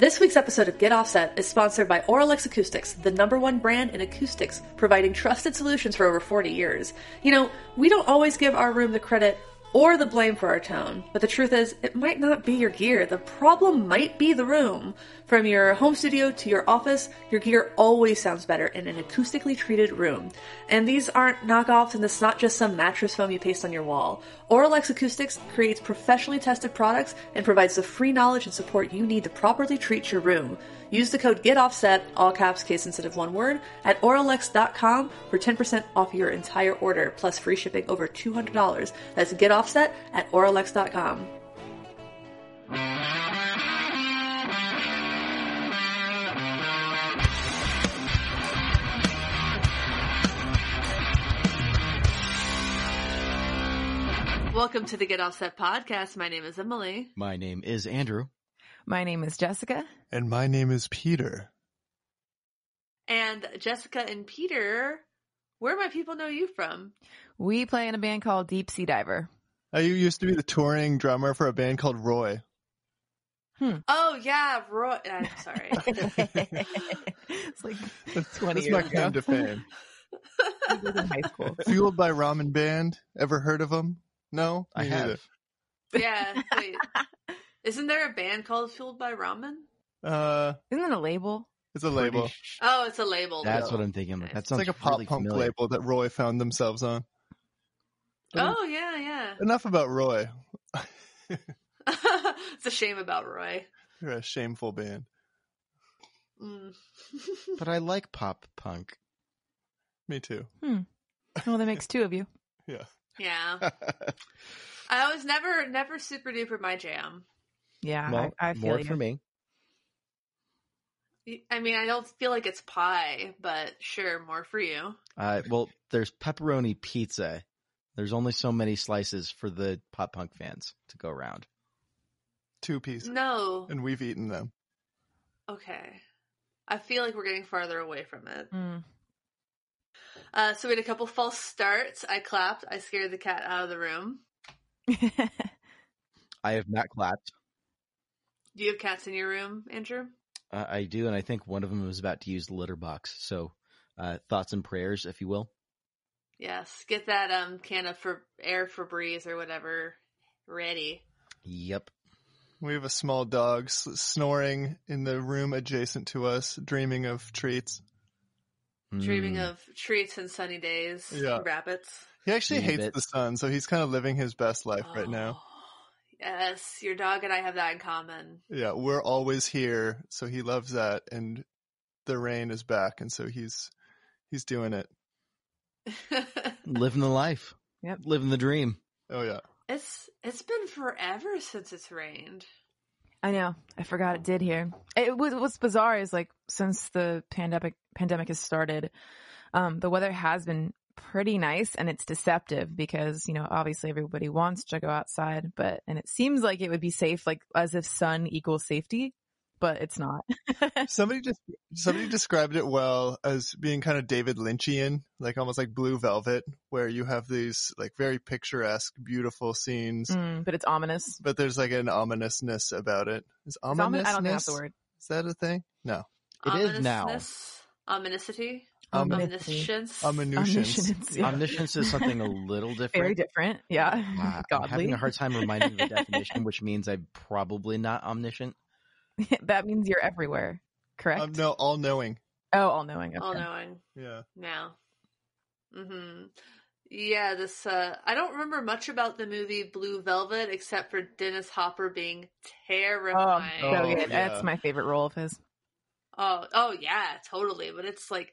This week's episode of Get Offset is sponsored by Auralex Acoustics, the number one brand in acoustics, providing trusted solutions for over 40 years. You know, we don't always give our room the credit or the blame for our tone, but the truth is, it might not be your gear. The problem might be the room. From your home studio to your office, your gear always sounds better in an acoustically treated room. And these aren't knockoffs, and it's not just some mattress foam you paste on your wall. Auralex Acoustics creates professionally tested products and provides the free knowledge and support you need to properly treat your room. Use the code GETOFFSET, all caps, case instead of one word, at Auralex.com for 10% off your entire order, plus free shipping over $200. That's GetOffset at Auralex.com. Welcome to the Get Offset podcast. My name is Emily. My name is Andrew. My name is Jessica. And my name is Peter. And Jessica and Peter, where might people know you from? We play in a band called Deep Sea Diver. Uh, you used to be the touring drummer for a band called Roy. Oh yeah, Roy. I'm sorry. it's like 20 That's years my ago. claim to fame. In high school. Fueled by Ramen Band. Ever heard of them? No, I have. neither. yeah. Wait. Isn't there a band called Fueled by Ramen? Uh, Isn't it a label? it's a label. Sh- Oh, it's a label. That's though. what I'm thinking. Nice. That It's sounds like a pop really punk familiar. label that Roy found themselves on. Oh yeah, yeah. Enough about Roy. it's a shame about Roy. You're a shameful band. Mm. But I like pop punk. Me too. Well, that makes two of you. Yeah. yeah. I was never, never super duper my jam. Yeah, well, I, I feel more you. for me. I mean, I don't feel like it's pie, but sure, more for you. Uh, well, there's pepperoni pizza. There's only so many slices for the pop punk fans to go around. Two pieces. No. And we've eaten them. Okay. I feel like we're getting farther away from it. Mm. Uh, so we had a couple false starts. I clapped. I scared the cat out of the room. I have not clapped. Do you have cats in your room, Andrew? Uh, I do, and I think one of them was about to use the litter box. So, uh, thoughts and prayers, if you will. Yes. Get that um can of air for air Febreze or whatever ready. Yep. We have a small dog snoring in the room adjacent to us, dreaming of treats. Dreaming Mm. of treats and sunny days. Yeah. Rabbits. He actually Leave hates the sun, so he's kind of living his best life right now. Yes, your dog and I have that in common. Yeah, we're always here, so he loves that, and the rain is back, and so he's he's doing it. living the life. Yep. Living the dream. Oh yeah, it's it's been forever since it's rained. I know. I forgot it did here. It was what's bizarre is like since the pandemic pandemic has started, um, the weather has been pretty nice and it's deceptive because you know obviously everybody wants to go outside, but and it seems like it would be safe, like as if sun equals safety, but it's not. somebody just somebody described it well as being kind of David Lynchian, like almost like Blue Velvet, where you have these like very picturesque, beautiful scenes, Mm, but it's ominous. but there's like an ominousness about it. Is It's omin- ominous? I don't think that's the word. Is that a thing? No. It is now. Ominousness? Ominicity? Um, Omniscience? Omniscience. Omniscience, yeah. Omniscience is something a little different. Very different. Yeah. Uh, I'm Godly. having a hard time reminding the definition, which means I'm probably not omniscient. that means you're everywhere. Correct? Um, no, all knowing. Oh, all knowing. All knowing. Yeah. Now. hmm Yeah, this, uh, I don't remember much about the movie Blue Velvet except for Dennis Hopper being Oh, terrifying. so Oh, yeah. That's my favorite role of his. Oh, oh yeah, totally. But it's like,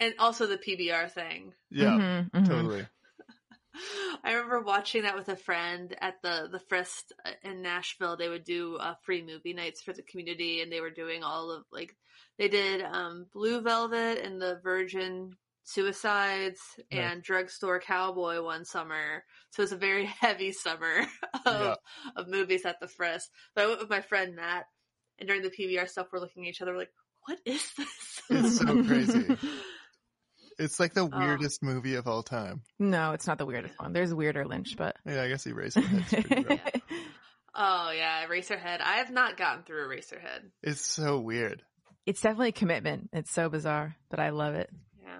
and also the PBR thing. Yeah. Mhm, mhm. Totally. I remember watching that with a friend at the the Frist in Nashville. They would do uh, free movie nights for the community, and they were doing all of like they did um, Blue Velvet and the Virgin Suicides Nice. and Drugstore Cowboy one summer. So it was a very heavy summer of Yeah. of movies at the Frist. But I went with my friend Matt, and during the PBR stuff, we're looking at each other we're like, "What is this?" It's so crazy. It's like the Oh. weirdest movie of all time. No, it's not the weirdest one. There's weirder Lynch, but Yeah, I guess Eraserhead's pretty. Oh yeah, Eraserhead. I have not gotten through Eraserhead. It's so weird. It's definitely a commitment. It's so bizarre, but I love it. Yeah.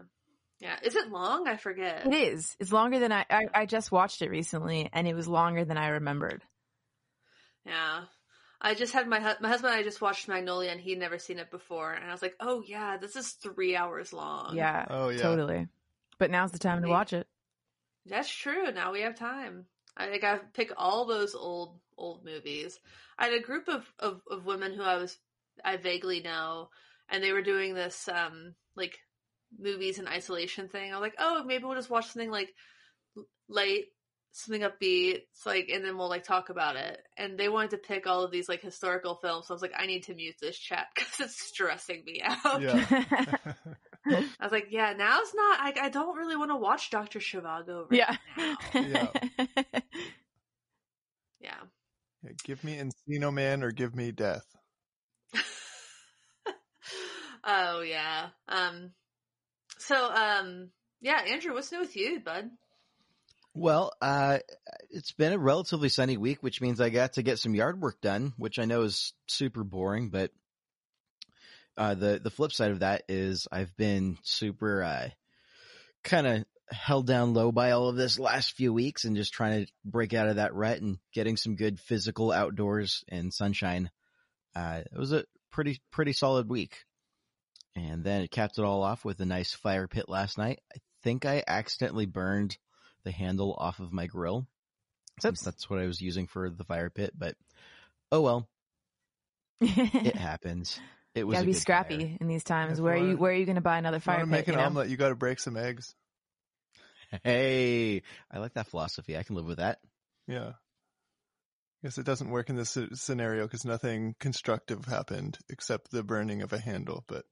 Yeah. Is it long? I forget. It is. It's longer than I, I, I just watched it recently and it was longer than I remembered. Yeah. I just had my hu- my husband and I just watched Magnolia and he'd never seen it before and I was like, "Oh yeah, this is 3 hours long." Yeah. Oh, yeah. Totally. But now's the time to watch it. That's true. Now we have time. I think I pick all those old old movies. I had a group of, of, of women who I was I vaguely know, and they were doing this um like movies in isolation thing. I was like, oh, maybe we'll just watch something like l- light, something upbeat, it's like, and then we'll like talk about it. And they wanted to pick all of these like historical films. So I was like, I need to mute this chat because it's stressing me out. Yeah. I was like, yeah, now's not. I, I don't really want to watch Doctor Zhivago right yeah. now. Yeah. Yeah. Yeah, give me Encino Man or give me death. oh yeah. Um. So um. Yeah, Andrew, what's new with you, bud? Well, uh, it's been a relatively sunny week, which means I got to get some yard work done, which I know is super boring, but uh, the the flip side of that is I've been super uh, kind of held down low by all of this last few weeks and just trying to break out of that rut and getting some good physical outdoors and sunshine. Uh, it was a pretty pretty solid week, and then it capped it all off with a nice fire pit last night. I think I accidentally burned the handle off of my grill. Since that's what I was using for the fire pit, but oh well, it happens. It was gotta be scrappy fire. in these times. If Where are you where are you gonna buy another fire pit? make an you know? omelet, you got to break some eggs. Hey, I like that philosophy. I can live with that. Yeah. I guess it doesn't work in this scenario because nothing constructive happened except the burning of a handle. But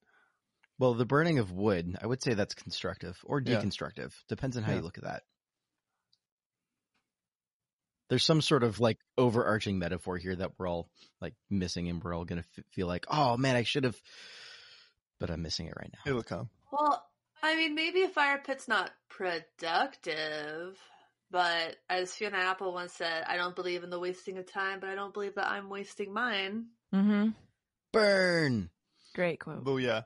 Well, the burning of wood, I would say that's constructive or Yeah. deconstructive. Depends on how Yeah. you look at that. There's some sort of like overarching metaphor here that we're all like missing and we're all going to f- feel like, oh man, I should have, but I'm missing it right now. it'll come. Well, I mean, maybe a fire pit's not productive, but as Fiona Apple once said, I don't believe in the wasting of time, but I don't believe that I'm wasting mine. Mm-hmm. Burn! Great quote. Booyah.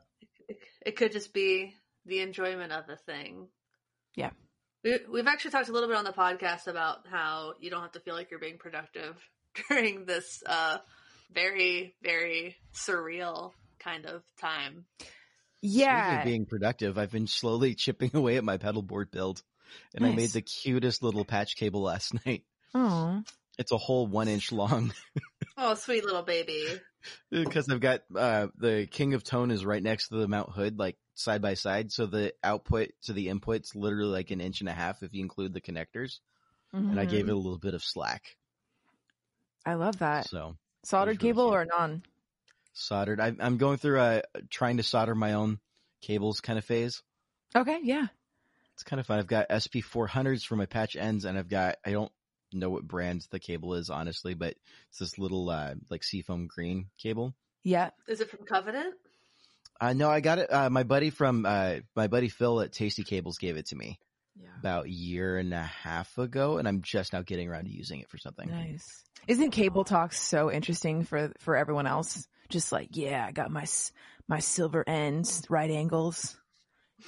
It, it could just be the enjoyment of the thing. Yeah. We, we've actually talked a little bit on the podcast about how you don't have to feel like you're being productive during this uh, very, very surreal kind of time. Speaking Yeah. of being productive, I've been slowly chipping away at my pedal board build and I made the cutest little patch cable last night. Oh. It's a whole one inch long Oh, sweet little baby. because I've got uh the King of Tone is right next to the Mount Hood, like side by side. So the output to the input's literally like an inch and a half if you include the connectors. And I gave Mhm. it a little bit of slack. I love that. So Soldered really cable cute. or non? soldered. I, I'm going through a trying to solder my own cables kind of phase. Okay, yeah. It's kind of fun. I've got SP 400s for my patch ends, and I've got I don't know what brand the cable is honestly, but it's this little uh, like seafoam green cable. Yeah. Is it from Covenant? Uh, no, I got it. Uh, my buddy from uh, my buddy Phil at Tasty Cables gave it to me Yeah. about a year and a half ago, and I'm just now getting around to using it for something. Nice. Isn't cable talk so interesting for for everyone else? Just like, yeah, I got my s- my silver ends, right angles,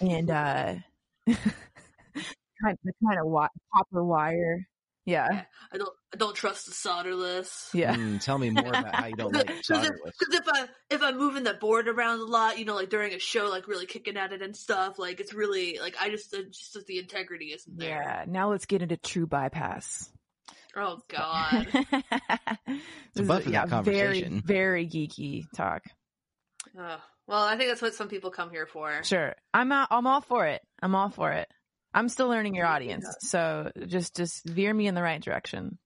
and uh, kind the kind of wi- copper wire. Yeah, Yeah. I don't. I don't trust the solderless. yeah. Mm, tell me more about how you don't like Because if, if I if I'm moving the board around a lot, you know, like during a show, like really kicking at it and stuff, like it's really like I just uh, just that the integrity isn't there. Yeah. Now let's get into true bypass. Oh God. This is- butt for that Very, conversation. very geeky talk. Ugh. well, I think that's what some people come here for. Sure, I'm out, I'm all for it. I'm all for it. I'm still learning your audience, so just just veer me in the right direction.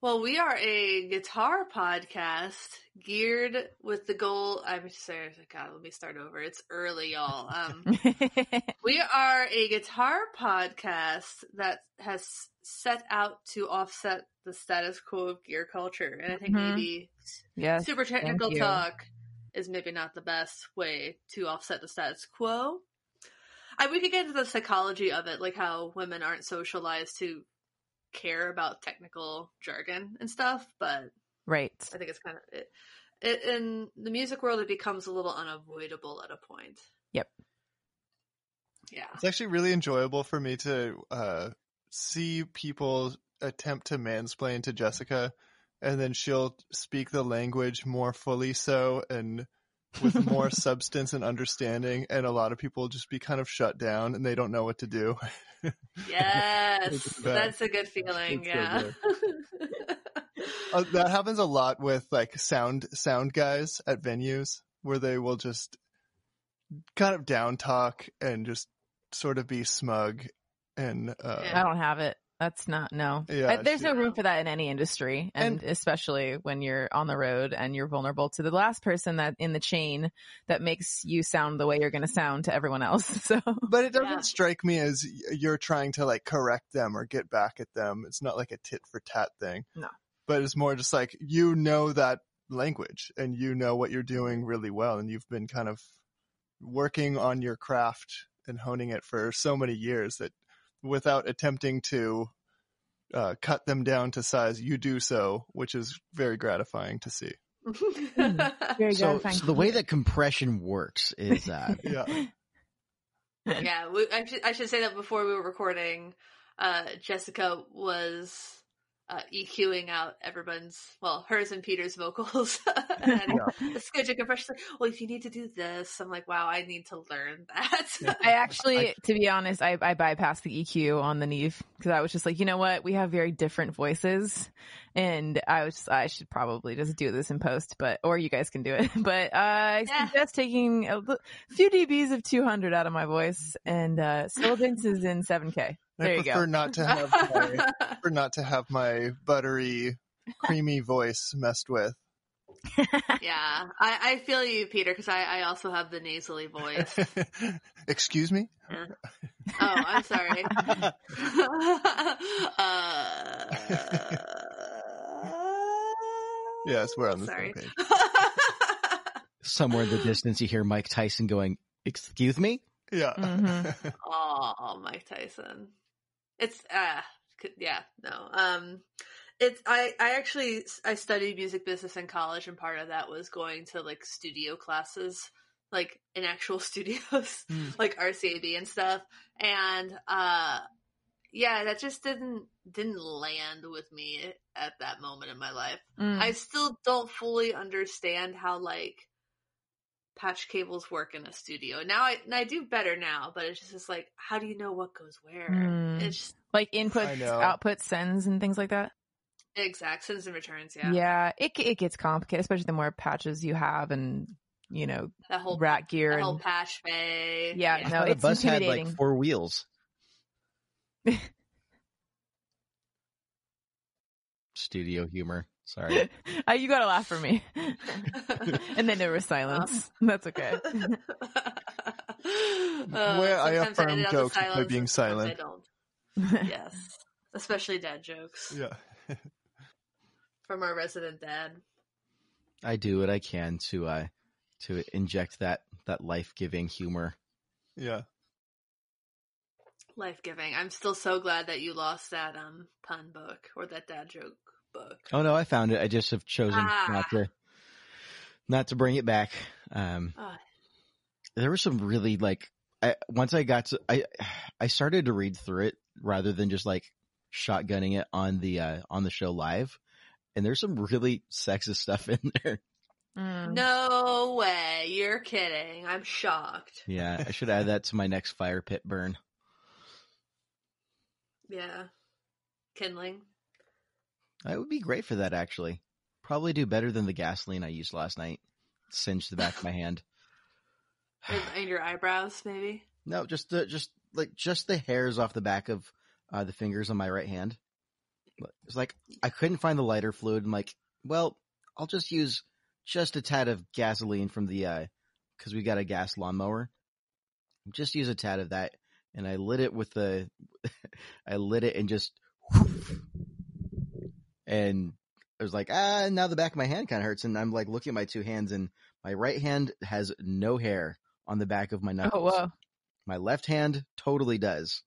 Well, we are a guitar podcast geared with the goal. I'm sorry, God, let me start over. It's early, y'all. Um, we are a guitar podcast that has set out to offset the status quo of gear culture, and I think Mhm. maybe yes. super technical talk is maybe not the best way to offset the status quo. I we could get into the psychology of it, like how women aren't socialized to care about technical jargon and stuff, but Right. I think it's kind of it, it. In the music world, it becomes a little unavoidable at a point. Yep. Yeah. It's actually really enjoyable for me to uh, see people attempt to mansplain to Jessica, and then she'll speak the language more fully so and with more substance and understanding, and a lot of people just be kind of shut down and they don't know what to do. Yes, that's a good feeling. It's so yeah. Uh, that happens a lot with like sound sound guys at venues where they will just kind of down talk and just sort of be smug and uh, Yeah. I don't have it. That's not no. Yeah, I- there's she- no room for that in any industry, and, especially when you're on the road and you're vulnerable to the last person that in the chain that makes you sound the way you're going to sound to everyone else. So But it doesn't Yeah. strike me as you're trying to like correct them or get back at them. It's not like a tit for tat thing. No. But it's more just like you know that language and you know what you're doing really well and you've been kind of working on your craft and honing it for so many years that without attempting to uh, cut them down to size, you do so, which is very gratifying to see. very So, gratifying. so the way that compression works is uh, Yeah. yeah, we, I, should, I should say that before we were recording, uh, Jessica was uh, EQing out everyone's, well, hers and Peter's vocals. and it's good to compression. Like, well, if you need to do this, I'm like, wow, I need to learn that. I actually, to be honest, I, I bypassed the EQ on the Neve because I was just like, you know what, we have very different voices, and I was, I should probably just do this in post, but or you guys can do it. But uh, I Yeah. suggest taking a few dBs of 200 out of my voice, and uh, sibilance is in 7K. There I you prefer go. not to have my prefer not to have my buttery, creamy voice messed with. yeah, I, I feel you, Peter, because I, I also have the nasally voice. Excuse me? Oh, I'm sorry. uh, Yes, we're on the sorry. same page. somewhere in the distance you hear Mike Tyson going, "Excuse me." Yeah. Mhm. oh, Mike Tyson. It's uh yeah, no. Um it's I I actually I studied music business in college and part of that was going to like studio classes like in actual studios Hmm. like RCA B and stuff and uh yeah, that just didn't didn't land with me at that moment in my life. Mm. I still don't fully understand how like patch cables work in a studio. Now I and I do better now, but it's just, it's like how do you know what goes where? Mm. It's just like inputs, I outputs, sends, and things like that. exact sends and returns. Yeah, Yeah, it it gets complicated, especially the more patches you have, and you know, that whole rat gear that and whole patch bay. Yeah, I no, thought a it's bus had like intimidating. four wheels. Studio humor. Sorry. Uh, you gotta laugh for me. and then there was silence. That's okay. Uh, Where I sometimes affirm edit out the jokes by being silent. I don't. Yes, especially dad jokes Yeah. from our resident dad. I do what I can to uh to inject that that life giving humor. Yeah. Life giving. I'm still so glad that you lost that um pun book or that dad joke book. Oh no, I found it. I just have chosen Ah. not to not to bring it back. Um Ah. there were some really like I once I got to I I started to read through it rather than just like shotgunning it on the uh on the show live. And there's some really sexist stuff in there. Mm. No way. You're kidding. I'm shocked. Yeah, I should add that to my next fire pit burn. Yeah. Kindling. That would be great for that actually. Probably do better than the gasoline I used last night. Singed the back of my hand. And, and your eyebrows, maybe? No, just the just like just the hairs off the back of uh, the fingers on my right hand. It's like I couldn't find the lighter fluid. I'm like, well, I'll just use just a tad of gasoline from the because we got a gas lawnmower. Just use a tad of that, and I lit it with the, I lit it and just, and I was like, ah, now the back of my hand kind of hurts, and I'm like looking at my two hands, and my right hand has no hair on the back of my knuckles. Oh whoa! My left hand totally does.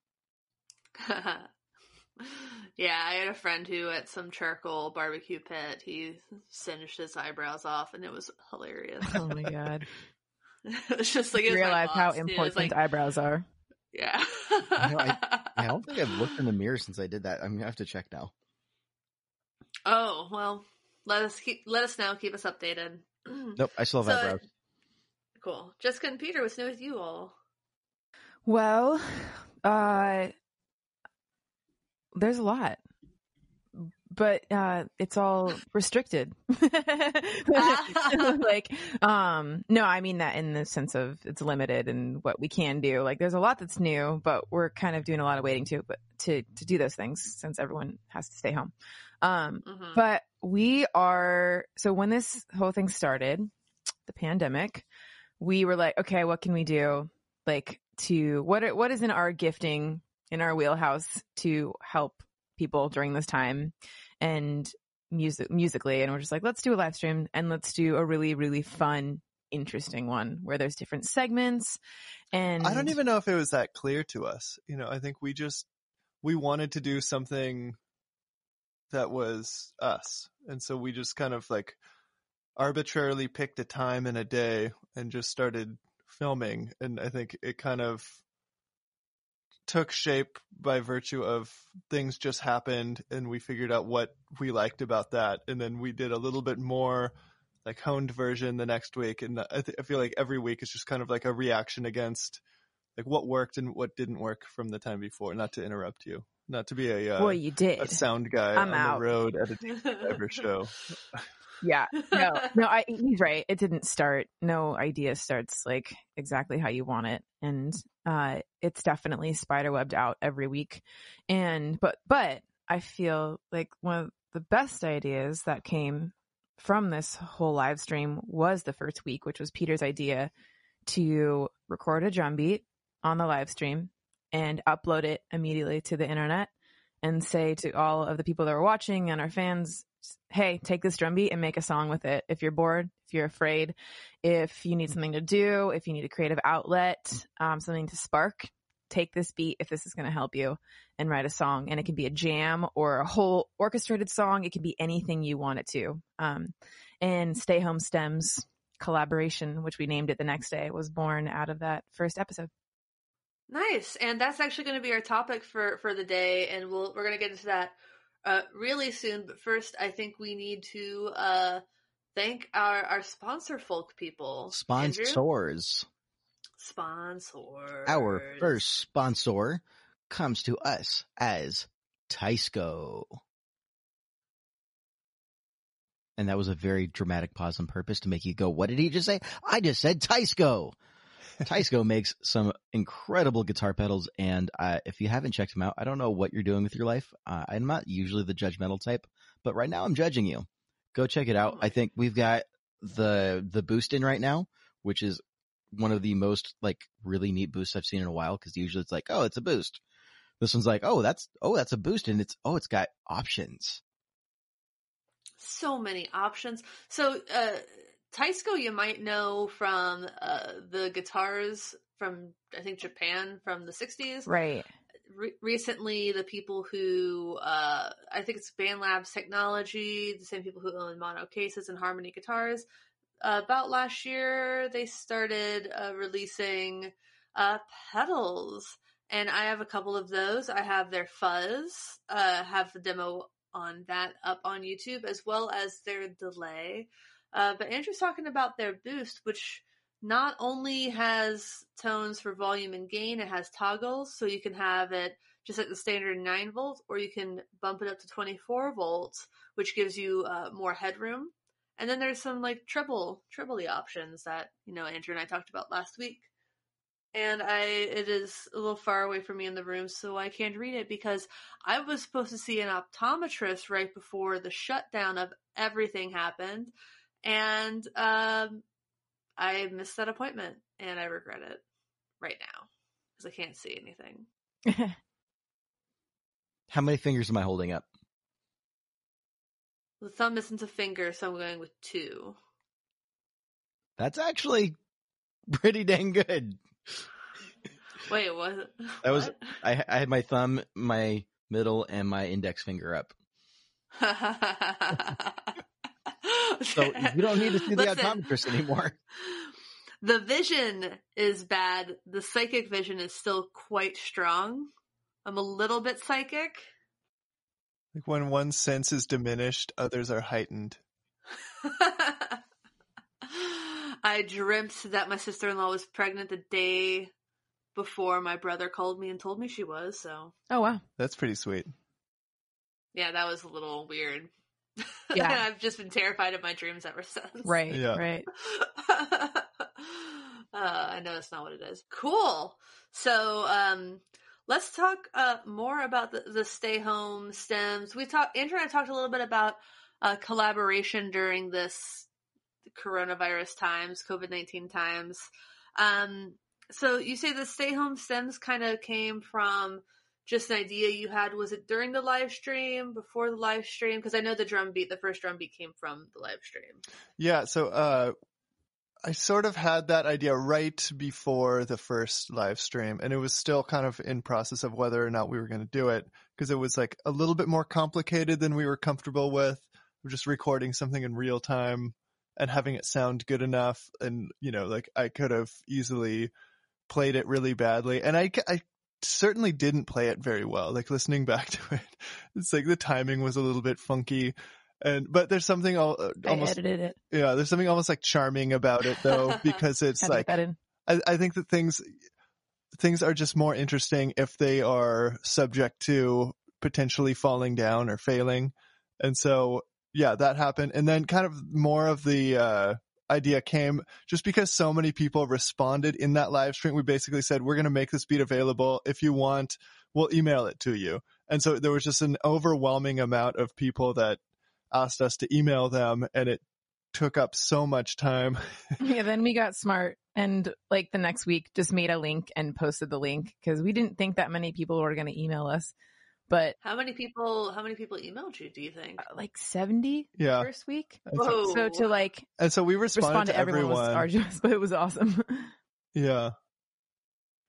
Yeah, I had a friend who at some charcoal barbecue pit, he singed his eyebrows off, and it was hilarious. Oh my god! it's just like it was my Realize how boss, too. It was important like, eyebrows are. yeah. I don't think I've looked in the mirror since I did that. I'm gonna have to check now. Oh well, let us keep let us know. Keep us updated. Nope, I still have So- eyebrows. Cool. Jessica and Peter, what's new with you all? Well, uh, there's a lot, but uh, it's all restricted. like, um, no, I mean that in the sense of it's limited and what we can do. Like, there's a lot that's new, but we're kind of doing a lot of waiting to, but to to do those things since everyone has to stay home. Um, Mhm. but we are so when this whole thing started the pandemic we were like okay what can we do like to what what is in our gifting in our wheelhouse to help people during this time and music musically and we're just like let's do a live stream and let's do a really really fun interesting one where there's different segments and I don't even know if it was that clear to us. You know, I think we just we wanted to do something that was us. And so we just kind of like arbitrarily picked a time and a day and just started filming and I think it kind of took shape by virtue of things just happened and we figured out what we liked about that. And then we did a little bit more like honed version the next week. And I, th- I feel like every week is just kind of like a reaction against like what worked and what didn't work from the time before. Not to interrupt you. Not to be a uh, well you did. a sound guy I'm on out. the road at a ever show. Yeah. No no I, he's right. It didn't start. No idea starts like exactly how you want it. And uh it's definitely spiderwebbed out every week. And but but i feel like one of the best ideas that came from this whole live stream was the first week which was peter's idea to record a drum beat on the live stream and upload it immediately to the internet and say to all of the people that were watching and our fans hey, take this drum beat and make a song with it. If you're bored, if you're afraid, if you need something to do, if you need a creative outlet, um, something to spark, take this beat if this is going to help you and write a song. And it can be a jam or a whole orchestrated song. It can be anything you want it to. Um, and Stay Home Stems collaboration, which we named it the next day, was born out of that first episode. Nice, and that's actually going to be our topic for for the day, and we'll we're going to get into that uh, really soon. But first, I think we need to uh, thank our our sponsor, folk people. Andrew? Sponsors. sponsor. Our first sponsor comes to us as Teisco. And that was a very dramatic pause on purpose to make you go, what did he just say? I just said Teisco. Teisco makes some incredible guitar pedals, and uh, if you haven't checked them out, I don't know what you're doing with your life. Uh, I'm not usually the judgmental type, but right now I'm judging you. Go check it out. I think we've got the the boost in right now, which is one of the most like really neat boosts I've seen in a while. Because usually it's like, oh, it's a boost. This one's like, oh, that's oh, that's a boost, and it's oh, it's got options. so many options. So, uh, Teisco, you might know from uh, the guitars from I think Japan from the '60s. Right. Re- recently, the people who uh, I think it's Band Labs Technology, the same people who own Mono Cases and Harmony Guitars. Uh, about last year, they started uh, releasing uh, pedals, and I have a couple of those. I have their Fuzz, uh, have the demo on that up on YouTube, as well as their Delay. Uh, but Andrew's talking about their Boost, which not only has tones for volume and gain, it has toggles, so you can have it just at the standard 9 volts, or you can bump it up to 24 volts, which gives you uh, more headroom. And then there's some like treble, trebly options that, you know, Andrew and I talked about last week. And I, it is a little far away from me in the room, so I can't read it because I was supposed to see an optometrist right before the shutdown of everything happened. And, um, I missed that appointment and I regret it right now because I can't see anything. How many fingers am I holding up? The thumb isn't a finger, so I'm going with two. That's actually pretty dang good. Wait, what? That was- I, I had my thumb, my middle, and my index finger up. So you don't need to see the Listen, optometrist anymore. The vision is bad. The psychic vision is still quite strong. I'm a little bit psychic. Like when one sense is diminished, others are heightened. I dreamt that my sister in law was pregnant the day before my brother called me and told me she was. So, Oh wow. That's pretty sweet. yeah, that was a little weird. Yeah. and I've just been terrified of my dreams ever since. Right. Yeah. Right. uh, I know that's not what it is. Cool. So, um, let's talk uh, more about the, the stay home stems. We talked. Andrew and I talked a little bit about uh, collaboration during this coronavirus times, COVID nineteen times. Um, so you say the stay home stems kind of came from just an idea you had. Was it during the live stream, before the live stream? Because I know the drum beat, the first drum beat came from the live stream. Yeah, so uh I sort of had that idea right before the first live stream and it was still kind of in process of whether or not we were going to do it because it was like a little bit more complicated than we were comfortable with. Just recording something in real time and having it sound good enough and you know like I could have easily played it really badly and I I certainly didn't play it very well like listening back to it it's like the timing was a little bit funky and but there's something al- uh, I almost edited it. yeah, there's something almost like charming about it though, because it's like get that in. I, I think that things things are just more interesting if they are subject to potentially falling down or failing. And so yeah, that happened. And then kind of more of the uh idea came just because so many people responded in that live stream. We basically said, we're going to make this beat available. If you want, we'll email it to you. And so there was just an overwhelming amount of people that asked us to email them and it took up so much time. Yeah, then we got smart and like the next week just made a link and posted the link because we didn't think that many people were going to email us. But How many people? How many people emailed you? Do you think? uh, like 70 Yeah. first week. So, Whoa! So to like and so we responded respond to to everyone, everyone. was arduous, but it was awesome. Yeah.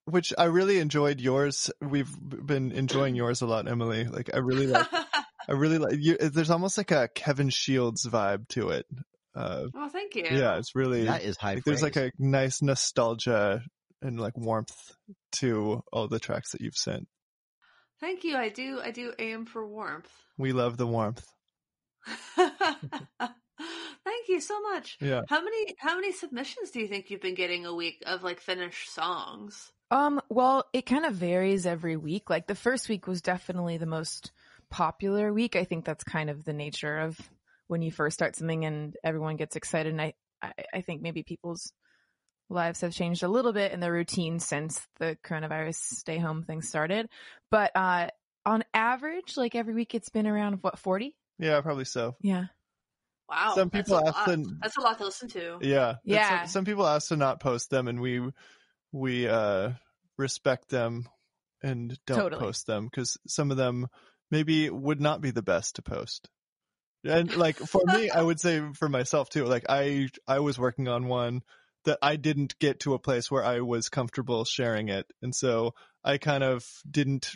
Which I really enjoyed yours. We've been enjoying yours a lot, Emily. Like I really like, I really like you. There's almost like a Kevin Shields vibe to it. Uh, oh, thank you. yeah, it's really, That is high like, there's like a nice nostalgia and like warmth to all the tracks that you've sent. Thank you. I do. I do aim for warmth. We love the warmth. Thank you so much. Yeah. How many how many submissions do you think you've been getting a week of like finished songs? Um, well, it kind of varies every week. Like the first week was definitely the most popular week. I think that's kind of the nature of when you first start something and everyone gets excited. And I, I, I think maybe people's lives have changed a little bit in their routine since the coronavirus stay home thing started. But, uh, on average, like every week it's been around what, 40? Yeah, probably so. Yeah. Wow. Some people a ask lot. them- That's a lot to listen to. Yeah. Yeah. Some, some people ask to not post them and we, we, uh, respect them and don't Totally. post them because some of them maybe would not be the best to post. And like for me, I would say for myself too, like I, I was working on one that I didn't get to a place where I was comfortable sharing it. And so I kind of didn't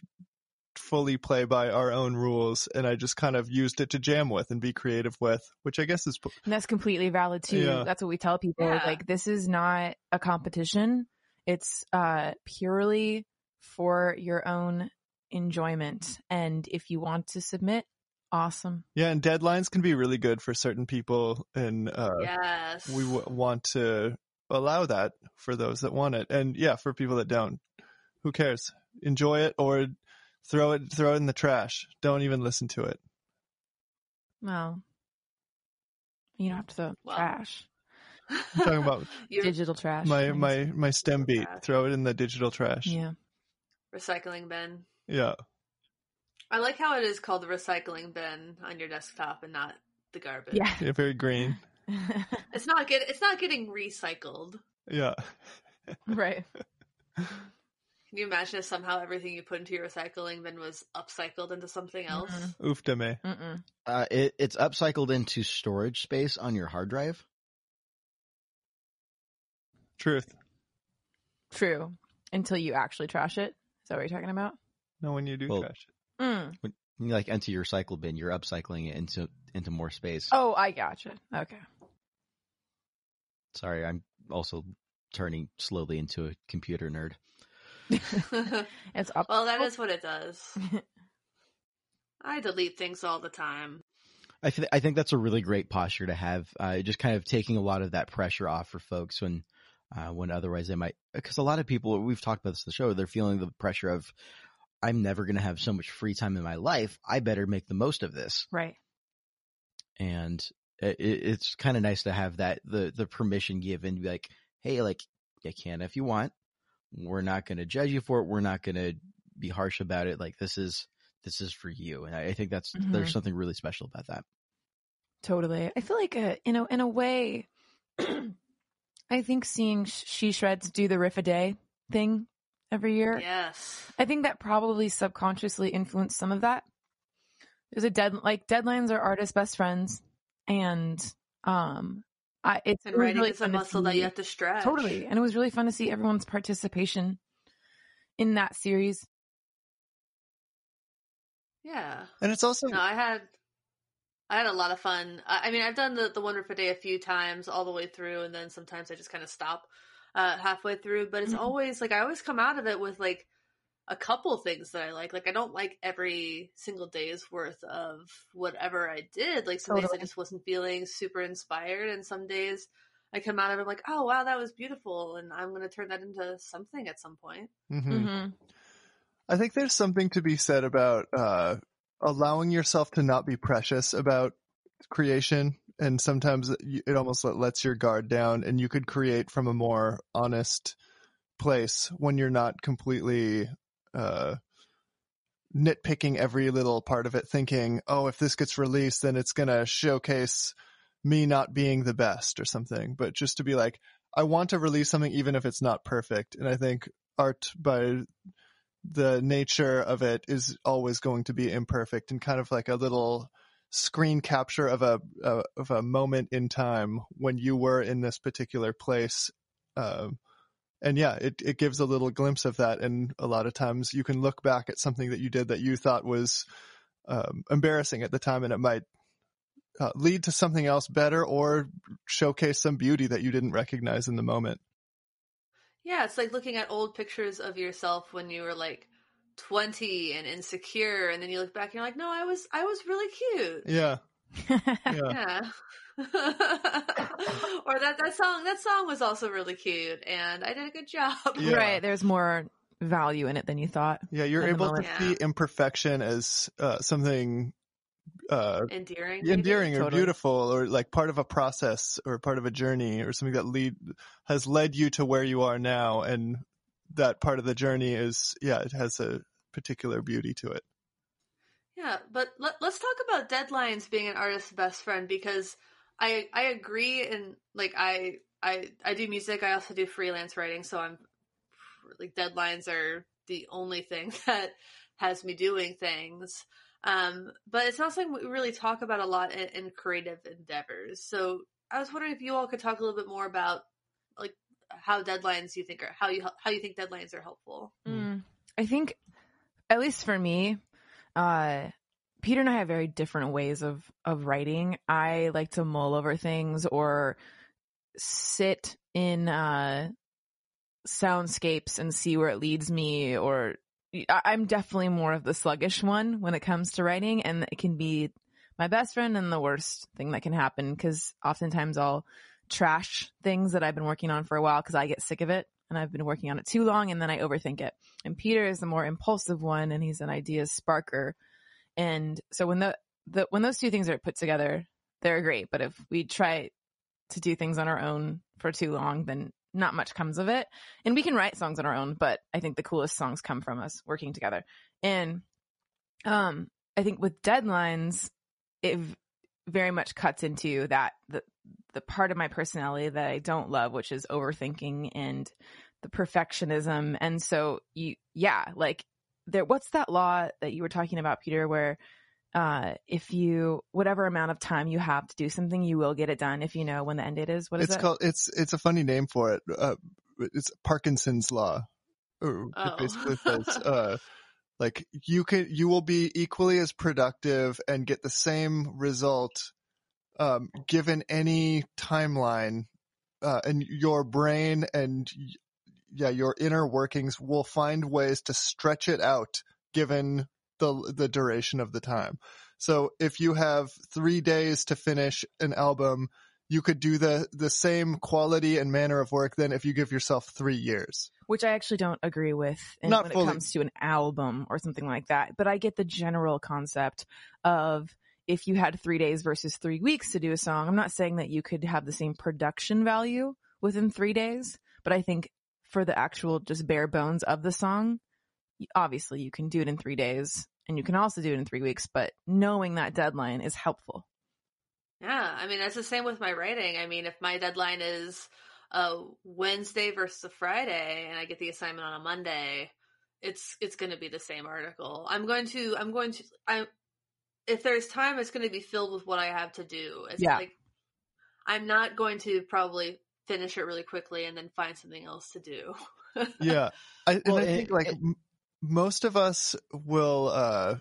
fully play by our own rules and I just kind of used it to jam with and be creative with, which I guess is And that's completely valid too. Yeah. That's what we tell people. Yeah. Like this is not a competition. It's uh purely for your own enjoyment. And if you want to submit, awesome. Yeah, and deadlines can be really good for certain people, and uh, Yes. we w- want to allow that for those that want it, and yeah, for people that don't, who cares? Enjoy it or throw it throw it in the trash. Don't even listen to it. Well, you don't have to throw Well. trash. I'm talking about Digital trash. my my my stem beat. Trash. Throw it in the digital trash. Yeah. recycling bin. Yeah. I like how it is called the recycling bin on your desktop and not the garbage. Yeah. Yeah, very green. It's not get it's not getting recycled. Yeah. right. Can you imagine if somehow everything you put into your recycling then was upcycled into something else? Mhm. Oof to me. Uh, it, it's upcycled into storage space on your hard drive. Truth. True. Until you actually trash it. Is that what you're talking about? No, when you do Well- trash. Mm. When you like enter your cycle bin, you're upcycling it into into more space. Oh, I gotcha. Okay. Sorry, I'm also turning slowly into a computer nerd. It's up. well, that is what it does. I delete things all the time. I th- I think that's a really great posture to have. Uh, just kind of taking a lot of that pressure off for folks when uh, when otherwise they might because a lot of people we've talked about this on the show they're feeling the pressure of I'm never going to have so much free time in my life. I better make the most of this. right. And it, it's kind of nice to have that the the permission given. To be like, hey, like you can if you want. We're not going to judge you for it. We're not going to be harsh about it. Like this is this is for you. And I, I think that's Mhm. there's something really special about that. Totally. I feel like, uh, you know, in a way, I think seeing She Shreds do the riff a day thing every year, Yes. I think that probably subconsciously influenced some of that. There's a dead, like deadlines are artists' best friends. And, um, I, it's And writing really is a fun to muscle that you have to stretch. Totally. And it was really fun to see everyone's participation in that series. Yeah. And it's also No, I had I had a lot of fun. I, I mean, I've done the the Wonder for Day a few times all the way through, and then sometimes I just kind of stop uh, halfway through. But it's Mhm. always like I always come out of it with like a couple things that I like. Like I don't like every single day's worth of whatever I did. Like some days I just wasn't feeling super inspired, and some days I come out of it like, oh wow, that was beautiful, and I'm gonna turn that into something at some point. Mhm. Mm-hmm. I think there's something to be said about uh, allowing yourself to not be precious about creation, and sometimes it almost lets your guard down, and you could create from a more honest place when you're not completely uh, nitpicking every little part of it, thinking, "Oh, if this gets released, then it's gonna showcase me not being the best or something." But just to be like, I want to release something even if it's not perfect, and I think art by the nature of it is always going to be imperfect and kind of like a little screen capture of a, uh, of a moment in time when you were in this particular place. Um, and yeah, it, it gives a little glimpse of that. And a lot of times you can look back at something that you did that you thought was um, embarrassing at the time and it might uh, lead to something else better or showcase some beauty that you didn't recognize in the moment. Yeah, it's like looking at old pictures of yourself when you were like 20 and insecure and then you look back and you're like, "No, I was I was really cute." Yeah. Yeah. Yeah. or that that song that song was also really cute and I did a good job. Yeah. Right. There's more value in it than you thought. Yeah, you're able to. Yeah. see imperfection as uh, something uh, Endearing. maybe? endearing or Totally. beautiful, or like part of a process or part of a journey, or something that lead has led you to where you are now, and that part of the journey is yeah, it has a particular beauty to it. Yeah, but let, let's talk about deadlines being an artist's best friend because I I agree and like I I I do music. I also do freelance writing, so I'm like deadlines are the only thing that has me doing things. Um, but it's not something we really talk about a lot in, in creative endeavors. So I was wondering if you all could talk a little bit more about like how deadlines you think are how you how you think deadlines are helpful. Mm. I think, at least for me, uh, Peter and I have very different ways of of writing. I like to mull over things or sit in uh, soundscapes and see where it leads me. Or I'm definitely more of the sluggish one when it comes to writing, and it can be my best friend and the worst thing that can happen because oftentimes I'll trash things that I've been working on for a while because I get sick of it and I've been working on it too long and then I overthink it. And Peter is the more impulsive one and he's an idea sparker. And so when the, the when those two things are put together, they're great. But if we try to do things on our own for too long, then not much comes of it. And we can write songs on our own, but I think the coolest songs come from us working together. And um I think with deadlines, it very much cuts into that the the part of my personality that I don't love, which is overthinking and the perfectionism. And so you, yeah, like there, what's that law that you were talking about, Peter, where, uh, if you, whatever amount of time you have to do something, you will get it done if you know when the end date is. What is it's it? called it's it's a funny name for it. Uh, it's Parkinson's law. It Oh. basically says uh, Like you can, you will be equally as productive and get the same result, um, given any timeline, uh, and your brain and yeah, your inner workings will find ways to stretch it out given the, the duration of the time. So if you have three days to finish an album, you could do the, the same quality and manner of work than if you give yourself three years. Which I actually don't agree with in, when fully. it comes to an album or something like that. But I get the general concept of if you had three days versus three weeks to do a song. I'm not saying that you could have the same production value within three days, but I think for the actual just bare bones of the song, obviously you can do it in three days and you can also do it in three weeks, but knowing that deadline is helpful. Yeah, I mean that's the same with my writing. I mean, if my deadline is a Wednesday versus a Friday, and I get the assignment on a Monday, it's it's going to be the same article. I'm going to I'm going to I if there's time, it's going to be filled with what I have to do. It's Yeah. like I'm not going to probably finish it really quickly and then find something else to do. yeah. I, Well, and I and- think like m- most of us will uh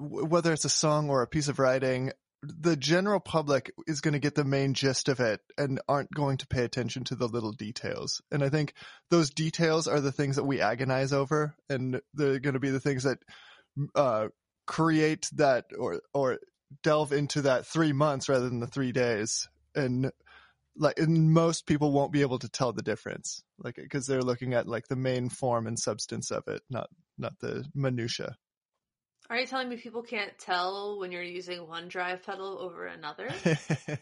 w- whether it's a song or a piece of writing the general public is going to get the main gist of it and aren't going to pay attention to the little details. And i think those details are the things that we agonize over and they're going to be the things that uh create that or or delve into that 3 months rather than the 3 days. And like and most people won't be able to tell the difference. Like because they're looking at like the main form and substance of it not not the minutia. Are you telling me people can't tell when you're using one drive pedal over another?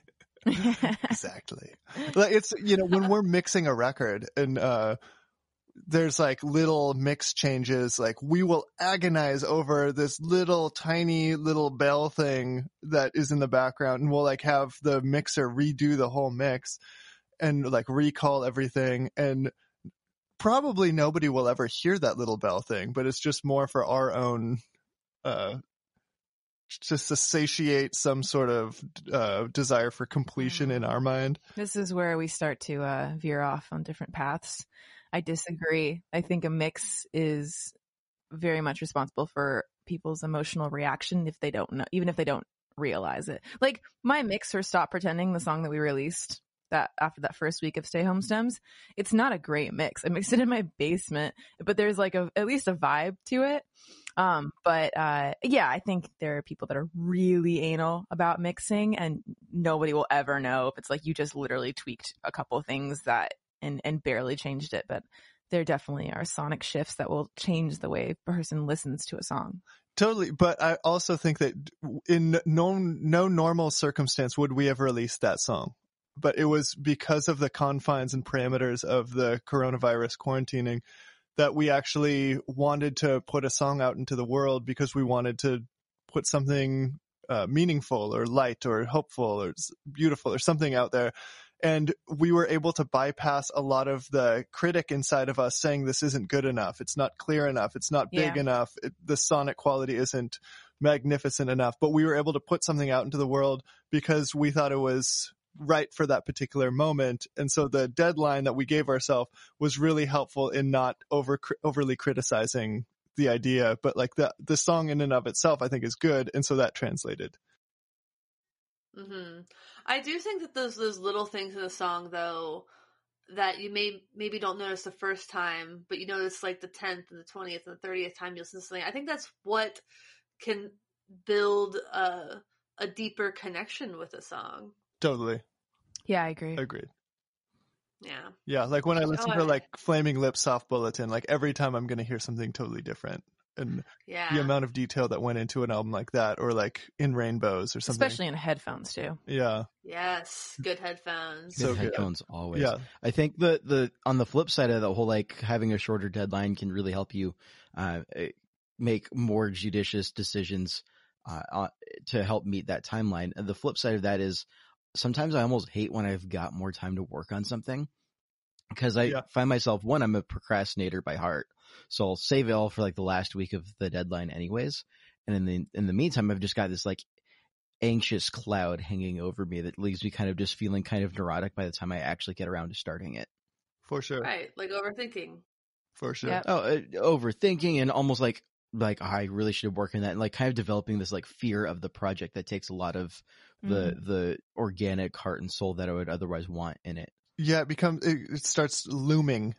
exactly. Like it's you know when we're mixing a record and uh there's like little mix changes like we will agonize over this little tiny little bell thing that is in the background and we'll like have the mixer redo the whole mix and like recall everything. And probably nobody will ever hear that little bell thing but it's just more for our own uh just to satiate some sort of uh desire for completion in our mind. This is where we start to uh, veer off on different paths. I disagree. I think a mix is very much responsible for people's emotional reaction if they don't know, even if they don't realize it. Like my mixer Stop Pretending, the song that we released that after that first week of Stay Home Stems, it's not a great mix. I mixed it in my basement, but there's like a, at least a vibe to it. Um, but, uh, yeah, I think there are people that are really anal about mixing and nobody will ever know if it's like you just literally tweaked a couple things that and, and barely changed it. But there definitely are sonic shifts that will change the way a person listens to a song. Totally, but I also think that in no no normal circumstance would we have released that song. But it was because of the confines and parameters of the coronavirus quarantining that we actually wanted to put a song out into the world because we wanted to put something uh, meaningful or light or hopeful or beautiful or something out there. And we were able to bypass a lot of the critic inside of us saying this isn't good enough. It's not clear enough. It's not big Yeah. enough. It, the sonic quality isn't magnificent enough. But we were able to put something out into the world because we thought it was right for that particular moment. And so the deadline that we gave ourselves was really helpful in not over overly criticizing the idea, but like the the song in and of itself, I think is good, and so that translated. hmm I do think that those those little things in the song, though, that you may maybe don't notice the first time, but you notice like the tenth and the twentieth and the thirtieth time you listen to something. I think that's what can build a a deeper connection with a song. Totally Yeah, I agree. agreed. Yeah. Yeah, like when I listen Oh, to like Flaming Lips Soft Bulletin, like every time I'm going to hear something totally different. And Yeah. the amount of detail that went into an album like that, or like in Rainbows or something. Especially in headphones too. yeah, yes. Good headphones. Good So good. headphones always. yeah, I think the the on the flip side of the whole like having a shorter deadline can really help you uh, eh, make more judicious decisions uh, uh, to help meet that timeline. And the flip side of that is sometimes I almost hate when I've got more time to work on something because I Yeah. find myself one I'm a procrastinator by heart, so I'll save it all for like the last week of the deadline anyways. And in the in the meantime, I've just got this like anxious cloud hanging over me that leaves me kind of just feeling kind of neurotic by the time I actually get around to starting it. for sure, Right. Like overthinking. for sure. Yep. Oh, uh, overthinking and almost like like I really should have worked in that and like kind of developing this like fear of the project that takes a lot of the Mhm. the organic heart and soul that I would otherwise want in it. Yeah, it becomes it, it starts looming.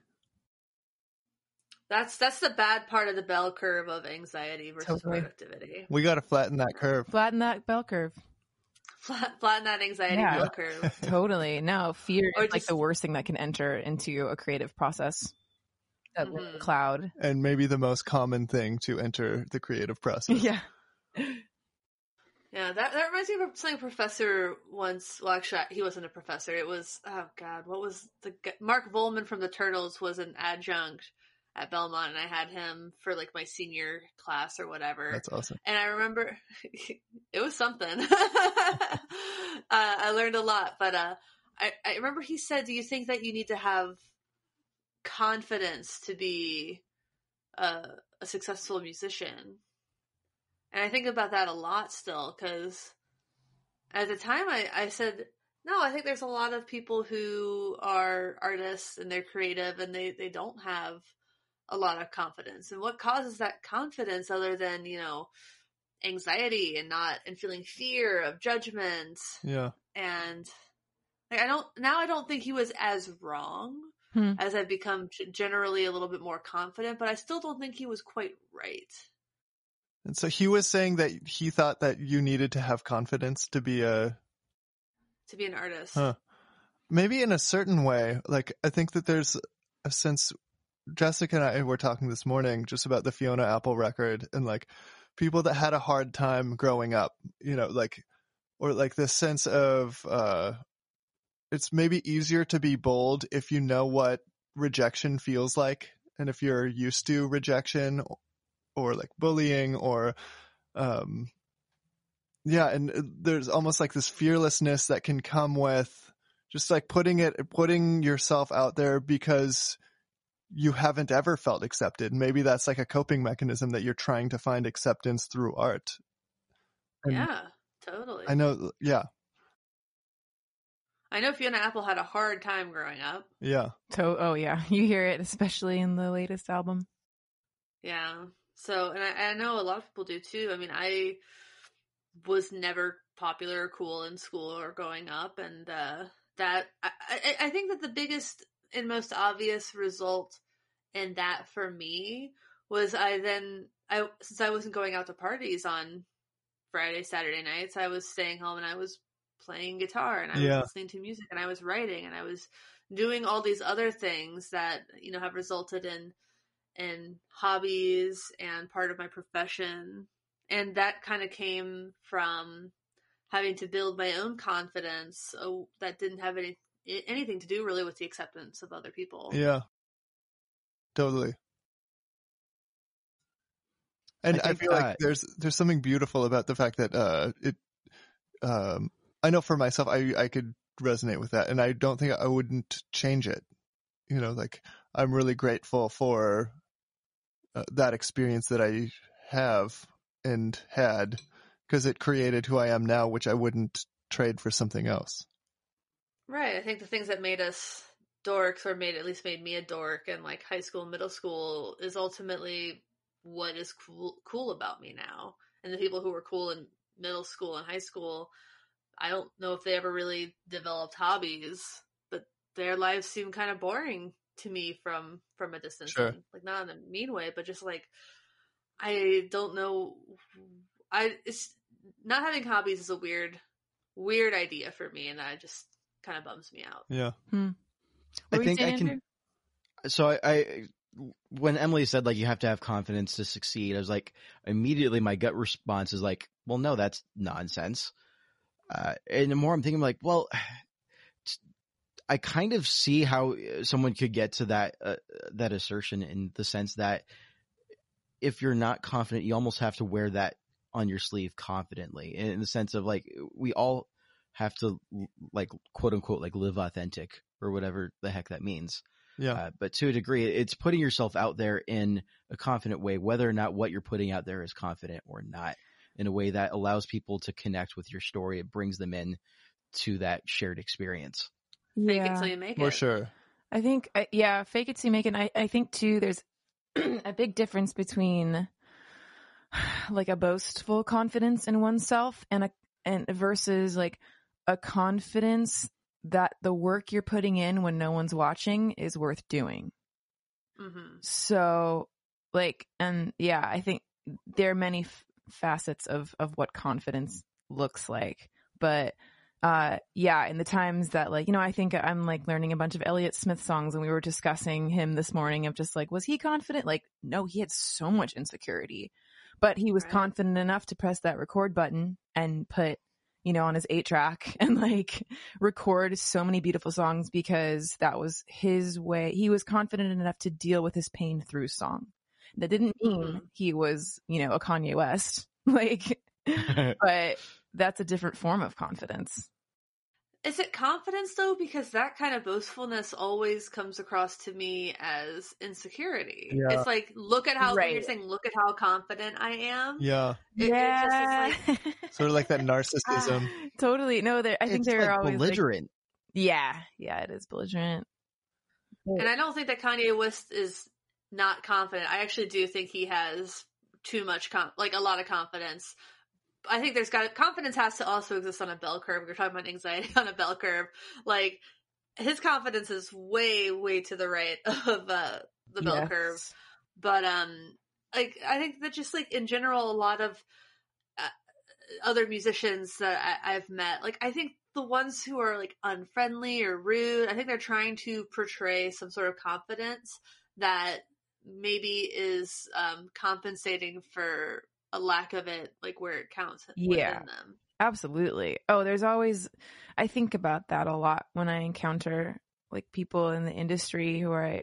That's that's the bad part of the bell curve of anxiety versus Totally. productivity. We got to flatten that curve. Flatten that bell curve. Flat, flatten that anxiety Yeah. bell curve. Totally. No, fear Or is like the worst thing that can enter into a creative process. That little Mhm. cloud. and maybe the most common thing to enter the creative process. Yeah. Yeah, that that reminds me of something a professor once. Well, actually, he wasn't a professor. It was oh god, what was the Mark Volman from the Turtles was an adjunct at Belmont, and I had him for like my senior class or whatever. That's awesome. and I remember it was something. uh, I learned a lot, but uh, I, I remember he said, "Do you think that you need to have confidence to be a, a successful musician?" And I think about that a lot still, because at the time I, I said, "No, I think there's a lot of people who are artists and they're creative and they, they don't have." A lot of confidence and what causes that confidence other than you know anxiety and not and feeling fear of judgment Yeah. and like i don't now i don't think he was as wrong Hmm. as i've become generally a little bit more confident but i still don't think he was quite right And so he was saying that he thought that you needed to have confidence to be a to be an artist Huh. maybe in a certain way. Like I think that there's a sense Jessica and I were talking this morning just about the Fiona Apple record and like people that had a hard time growing up, you know, like or like this sense of uh it's maybe easier to be bold if you know what rejection feels like and if you're used to rejection or like bullying or um yeah and uh, there's almost like this fearlessness that can come with just like putting it putting yourself out there because you haven't ever felt accepted. Maybe that's like a coping mechanism that you're trying to find acceptance through art. And yeah totally. I know yeah. I know fiona apple had a hard time growing up. Yeah. To- oh yeah, you hear it, especially in the latest album. Yeah. So, and I, I know a lot of people do too. I mean, I was never popular or cool in school or growing up, and uh, that I, I, I think that the biggest and most obvious result in that for me was I then I since I wasn't going out to parties on Friday, Saturday nights, I was staying home and I was playing guitar and I Yeah. was listening to music and I was writing and I was doing all these other things that you know have resulted in in hobbies and part of my profession. And that kind of came from having to build my own confidence oh, that didn't have any anything to do really with the acceptance of other people. yeah totally and I I, think feel like there's there's something beautiful about the fact that uh it um I know for myself I I could resonate with that and I don't think I wouldn't change it. You know, like I'm really grateful for uh, that experience that I have and had because it created who I am now which I wouldn't trade for something else. Right. I think the things that made us dorks or made at least made me a dork in like high school, middle school is ultimately what is cool cool about me now. And the people who were cool in middle school and high school, I don't know if they ever really developed hobbies, but their lives seem kind of boring to me from from a distance. Sure. Like not in a mean way, but just like I don't know I it's not having hobbies is a weird weird idea for me and I just kind of bums me out. Yeah. What I think I can- Andrew? so I, I when Emily said like you have to have confidence to succeed, I was like immediately my gut response is like, well, no, that's nonsense. Uh, and the more I'm thinking, like, well, I kind of see how uh, someone could get to that uh, that assertion in the sense that if you're not confident, you almost have to wear that on your sleeve confidently, in the sense of like we all have to like quote unquote like live authentic or whatever the heck that means. Yeah. Uh, but to a degree, it's putting yourself out there in a confident way, whether or not what you're putting out there is confident or not, in a way that allows people to connect with your story. It brings them in to that shared experience. Fake Yeah. it till you make For it. sure. I think, uh, yeah, fake it till you make it. I, I think too, there's a big difference between like a boastful confidence in oneself and a and versus like a confidence that the work you're putting in when no one's watching is worth doing. hmm So like and yeah, I think there are many f- facets of of what confidence looks like. But uh yeah, in the times that like, you know, I think I'm like learning a bunch of Elliott Smith songs and we were discussing him this morning of just like was he confident? Like no, he had so much insecurity. But he was Right. confident enough to press that record button and put you know, on his eight track and like record so many beautiful songs because that was his way. He was confident enough to deal with his pain through song. That didn't mean Mhm. he was, you know, a Kanye West. Like, but that's a different form of confidence. Is it confidence though? Because that kind of boastfulness always comes across to me as insecurity. Yeah. It's like, look at how Right. you're saying, look at how confident I am. Yeah, It- it just like- sort of like that narcissism. totally. No, there, I think it's they're like always like, belligerent. yeah, yeah, it is belligerent. And I don't think that Kanye West is not confident. I actually do think he has too much, com- like a lot of confidence. I think there's got confidence has to also exist on a bell curve. We're talking about anxiety on a bell curve. Like his confidence is way, way to the right of uh, the bell Yes. curve. But um, like I think that just like in general, a lot of uh, other musicians that I- I've met, like I think the ones who are like unfriendly or rude, I think they're trying to portray some sort of confidence that maybe is um, compensating for a lack of it, like where it counts Yeah. them. Absolutely. Oh, there's always, I think about that a lot when I encounter like people in the industry who are,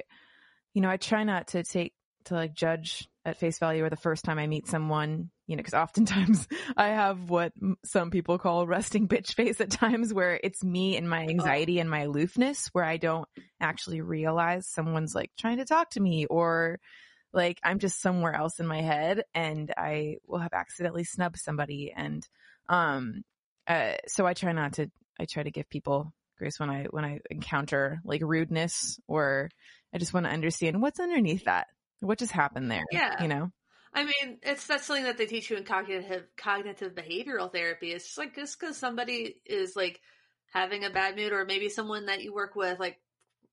you know, I try not to take, to like judge at face value or the first time I meet someone, you know, because oftentimes I have what some people call resting bitch face at times where it's me and my oh. anxiety and my aloofness where I don't actually realize someone's like trying to talk to me or like I'm just somewhere else in my head and I will have accidentally snubbed somebody and um uh so I try not to I try to give people grace when I when I encounter like rudeness or I just want to understand what's underneath that. What just happened there? Yeah. You know? I mean, it's that's something that they teach you in cognitive cognitive behavioral therapy. It's just like just because somebody is like having a bad mood, or maybe someone that you work with, like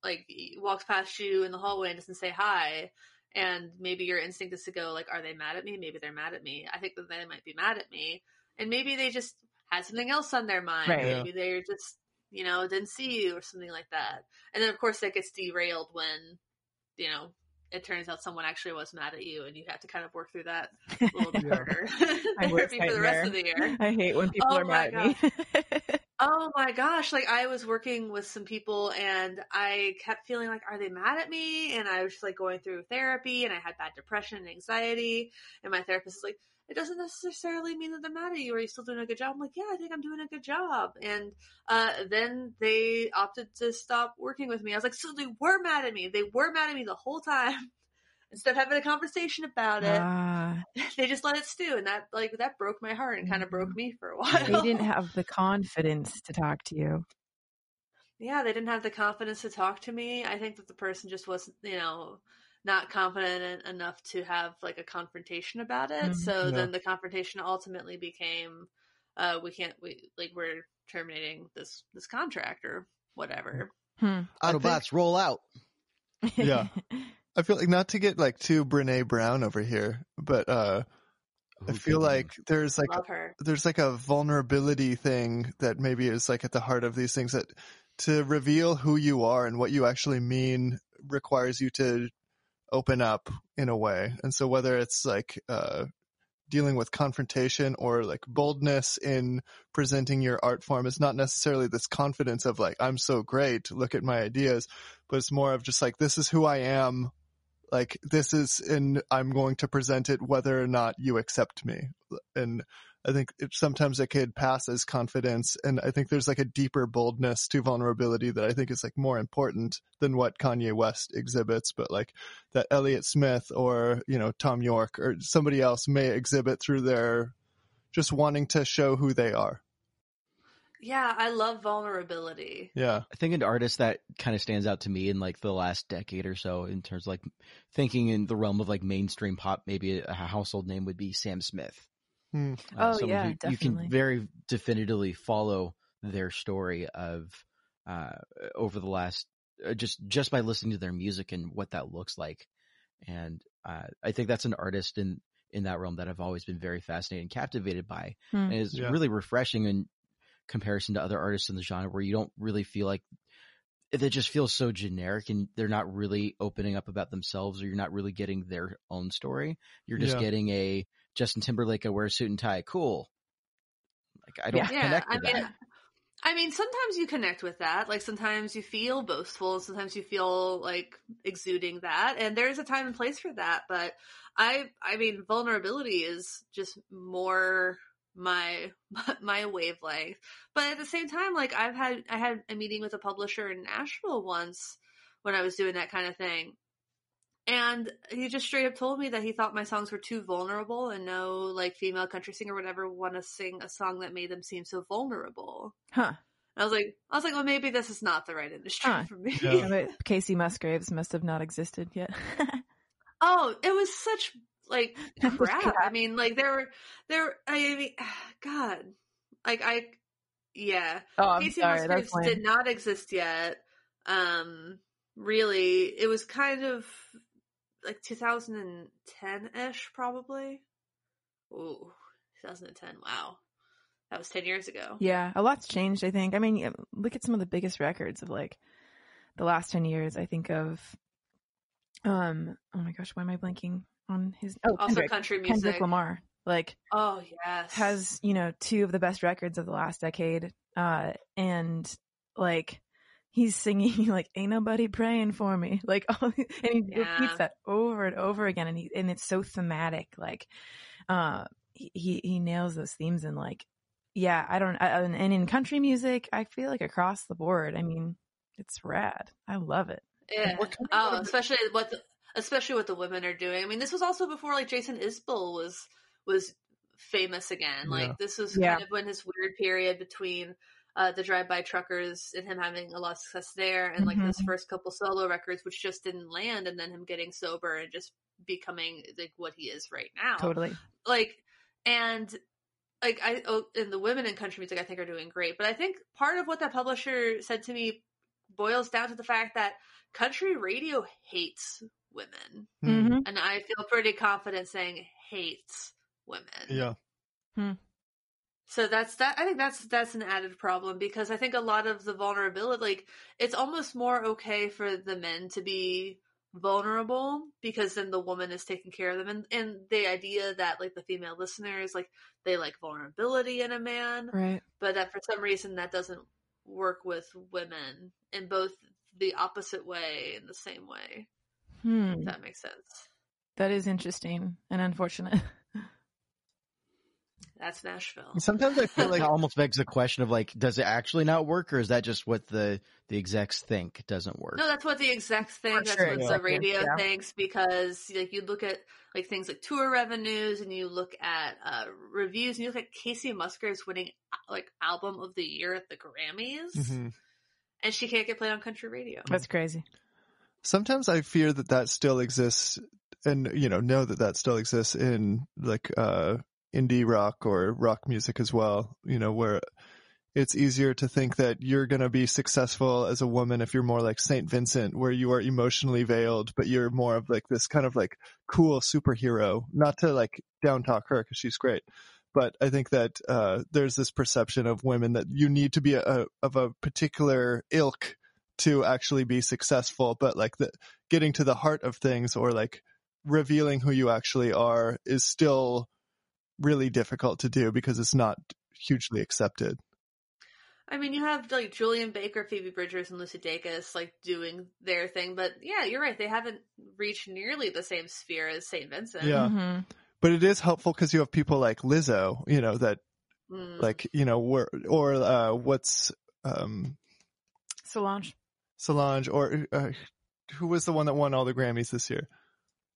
like walks past you in the hallway and doesn't say hi, and maybe your instinct is to go like, "Are they mad at me? Maybe they're mad at me. I think that they might be mad at me, and maybe they just had something else on their mind. Right. Maybe they're just you know didn't see you or something like that. And then of course that gets derailed when you know it turns out someone actually was mad at you and you have to kind of work through that a little bit harder therapy for the rest of the year. I hate when people Oh are mad at me. Oh my gosh, like I was working with some people and I kept feeling like, are they mad at me? And I was just like going through therapy and I had bad depression and anxiety. And my therapist is like, it doesn't necessarily mean that they're mad at you. Are you still doing a good job? I'm like, yeah, I think I'm doing a good job. And uh, then they opted to stop working with me. I was like, so they were mad at me. They were mad at me the whole time. Instead of having a conversation about it, Ah, they just let it stew. And that like that broke my heart and kind of broke me for a while. Mm-hmm. they didn't have the confidence to talk to you. yeah, they didn't have the confidence to talk to me. I think that the person just wasn't, you know, not confident enough to have like a confrontation about it. Mhm. So Yeah. then the confrontation ultimately became, uh, we can't, we like we're terminating this this contract or whatever. Hmm. I think- Autobots roll out. Yeah. I feel like not to get like too Brene Brown over here, but uh I feel couldn't? like there's like there's like a vulnerability thing that maybe is like at the heart of these things that to reveal who you are and what you actually mean requires you to open up in a way. And so whether it's like uh dealing with confrontation or like boldness in presenting your art form is not necessarily this confidence of like I'm so great, look at my ideas, but it's more of just like this is who I am. Like this is and I'm going to present it whether or not you accept me. And I think it, sometimes it could pass as confidence, and I think there's like a deeper boldness to vulnerability that I think is like more important than what Kanye West exhibits, but like that Elliott Smith or you know Thom Yorke or somebody else may exhibit through their just wanting to show who they are. Yeah, I love vulnerability. Yeah. I think an artist that kind of stands out to me in like the last decade or so in terms of like thinking in the realm of like mainstream pop, maybe a household name would be Sam Smith. Hmm. Oh, yeah, who You can very definitively follow their story of uh, over the last uh, just just by listening to their music and what that looks like, and uh, I think that's an artist in in that realm that I've always been very fascinated and captivated by, Hmm. and it's Yeah. really refreshing in comparison to other artists in the genre where you don't really feel like it just feels so generic and they're not really opening up about themselves or you're not really getting their own story. You're just Yeah. getting a Justin Timberlake, I wear a suit and tie. Cool. Like I don't Yeah. Yeah, connect I with mean, that. I mean, sometimes you connect with that. Like sometimes you feel boastful, and sometimes you feel like exuding that. And there's a time and place for that. But I, I mean, vulnerability is just more my my wavelength. But at the same time, like I've had I had a meeting with a publisher in Nashville once when I was doing that kind of thing. And he just straight up told me that he thought my songs were too vulnerable and no like female country singer would ever want to sing a song that made them seem so vulnerable. Huh. I was like, I was like, well, maybe this is not the right industry Huh. for me. Yeah. Yeah, Kacey Musgraves must have not existed yet. oh, it was such like crap. crap. I mean, like there were there. I mean, God, like I, yeah. oh, I'm Kacey sorry. Musgraves did not exist yet. Um, really, it was kind of like 2010 ish, probably. Ooh, 2010. Wow, that was 10 years ago. Yeah, a lot's changed. I think. I mean, look at some of the biggest records of like the last ten years. I think of, um, oh my gosh, why am I blanking on his? Oh, Also, Kendrick, country music. Kendrick Lamar. Like Oh yes, has you know two of the best records of the last decade, uh, and like he's singing like "Ain't nobody praying for me," like, all, and he Yeah. repeats that over and over again, and he and it's so thematic. Like, uh, he he nails those themes and like, yeah, I don't, I, and in country music, I feel like across the board, I mean, it's rad. I love it. Yeah. Oh, especially what the, especially what the women are doing. I mean, this was also before like Jason Isbell was was famous again. Like Yeah. this was Yeah. kind of when his weird period between uh, the drive by truckers and him having a lot of success there and like his Mhm. first couple solo records which just didn't land and then him getting sober and just becoming like what he is right now Totally. like and like I oh, and the women in country music I think are doing great, but I think part of what that publisher said to me boils down to the fact that country radio hates women, Hmm. hmm and I feel pretty confident saying hates women. Yeah. So that's that. I think that's that's an added problem because I think a lot of the vulnerability, like it's almost more okay for the men to be vulnerable because then the woman is taking care of them, and and the idea that like the female listeners like they like vulnerability in a man, Right. but that for some reason that doesn't work with women in both the opposite way and the same way. Hmm. If that makes sense. That is interesting and unfortunate. That's Nashville. Sometimes I feel like It almost begs the question of like, does it actually not work, or is that just what the the execs think doesn't work? No, that's what the execs think. For That's sure, what yeah. the radio Yeah. thinks because like you look at like things like tour revenues and you look at uh, reviews and you look at Kacey Musgraves winning uh, like album of the year at the Grammys Mhm. and she can't get played on country radio. That's crazy. Sometimes I fear that that still exists, and you know, know that that still exists in like uh indie rock or rock music as well. You know, where it's easier to think that you're going to be successful as a woman if you're more like Saint Vincent, where you are emotionally veiled, but you're more of like this kind of like cool superhero. Not to like down talk her because she's great. But I think that uh, there's this perception of women that you need to be a, a, of a particular ilk to actually be successful, but like the getting to the heart of things or like revealing who you actually are is still really difficult to do because it's not hugely accepted. I mean, you have like Julien Baker, Phoebe Bridgers, and Lucy Dacus like doing their thing, but yeah, you're right. They haven't reached nearly the same sphere as Saint Vincent. Yeah. Mhm. But it is helpful because you have people like Lizzo, you know, that Mm. like, you know, were, or, uh, what's, um, Solange. Solange or, uh, who was the one that won all the Grammys this year?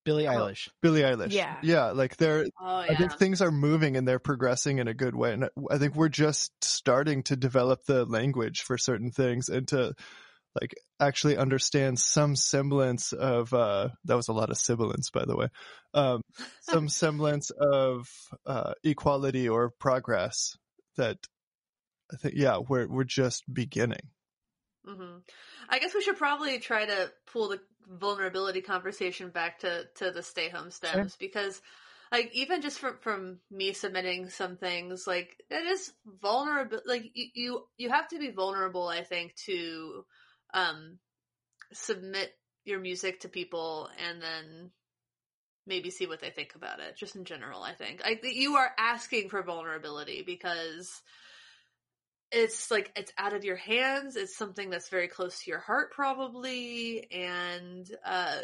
Billie Oh. Eilish. Billie Eilish. Yeah. Yeah. Like they're, Oh I think things are moving and they're progressing in a good way. And I think we're just starting to develop the language for certain things and to like actually understand some semblance of, uh, that was a lot of sibilance, by the way. Um, some semblance of, uh, equality or progress that I think, yeah, we're, we're just beginning. Hmm I guess we should probably try to pull the vulnerability conversation back to to the stay home stems because like even just from from me submitting some things like it is vulnerable like you, you you have to be vulnerable i think to um submit your music to people and then maybe see what they think about it just in general i think. Like you are asking for vulnerability because it's like it's out of your hands it's something that's very close to your heart probably and uh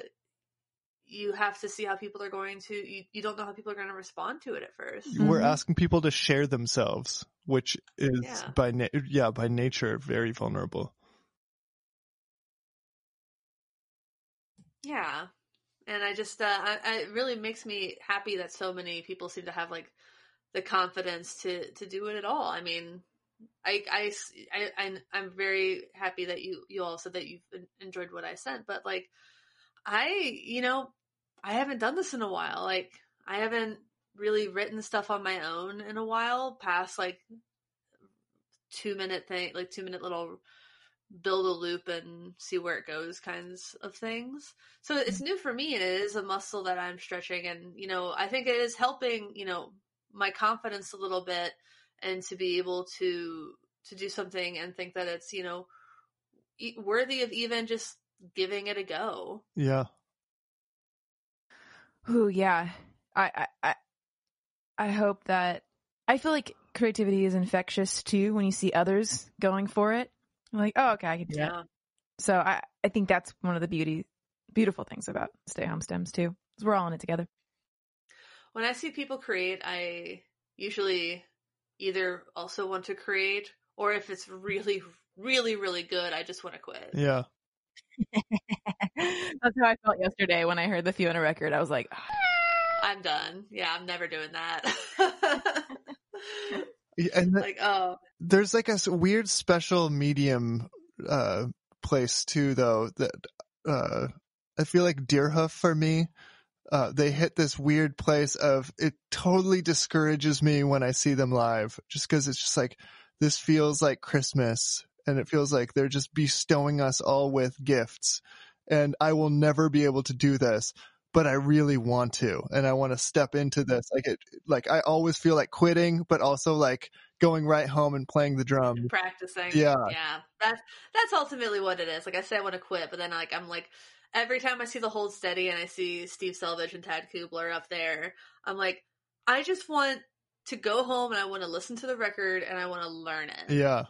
you have to see how people are going to you, you don't know how people are going to respond to it at 1st We're Mhm. asking people to share themselves, which is Yeah. by na- yeah, by nature very vulnerable. yeah and i just uh I, I, it really makes me happy that so many people seem to have like the confidence to to do it at all i mean I, I, I, I'm very happy that you, you all said that you've enjoyed what I sent, but like, I, you know, I haven't done this in a while. Like, I haven't really written stuff on my own in a while, past like two minute thing, like two minute little build a loop and see where it goes kinds of things. So it's new for me and it is a muscle that I'm stretching. And, you know, I think it is helping, you know, my confidence a little bit and to be able to to do something and think that it's you know e- worthy of even just giving it a go Yeah. Ooh, yeah. I, I, I, I hope that I feel like creativity is infectious too when you see others going for it. I'm like, oh, okay, I can do that. yeah So I, I think that's one of the beauty, beautiful things about Stay Home Stems too. 'cause we're all in it together. when i see people create i usually either also want to create or if it's really really really good i just want to quit Yeah. that's how I felt yesterday when I heard the Fiona record. I was like, "Ah." i'm done yeah i'm never doing that And th- like oh there's like a weird special medium uh place too though that uh I feel like Deerhoof for me uh they hit this weird place of it totally discourages me when I see them live just cuz it's just like this feels like Christmas and it feels like they're just bestowing us all with gifts and I will never be able to do this but I really want to and I want to step into this like it like I always feel like quitting but also like going right home and playing the drum practicing. Yeah. yeah. That's that's ultimately what it is. Like I say I want to quit, but then like I'm like every time I see the Hold Steady and I see Steve Selvidge and Tad Kubler up there, I'm like, I just want to go home and I want to listen to the record and I want to learn it. yeah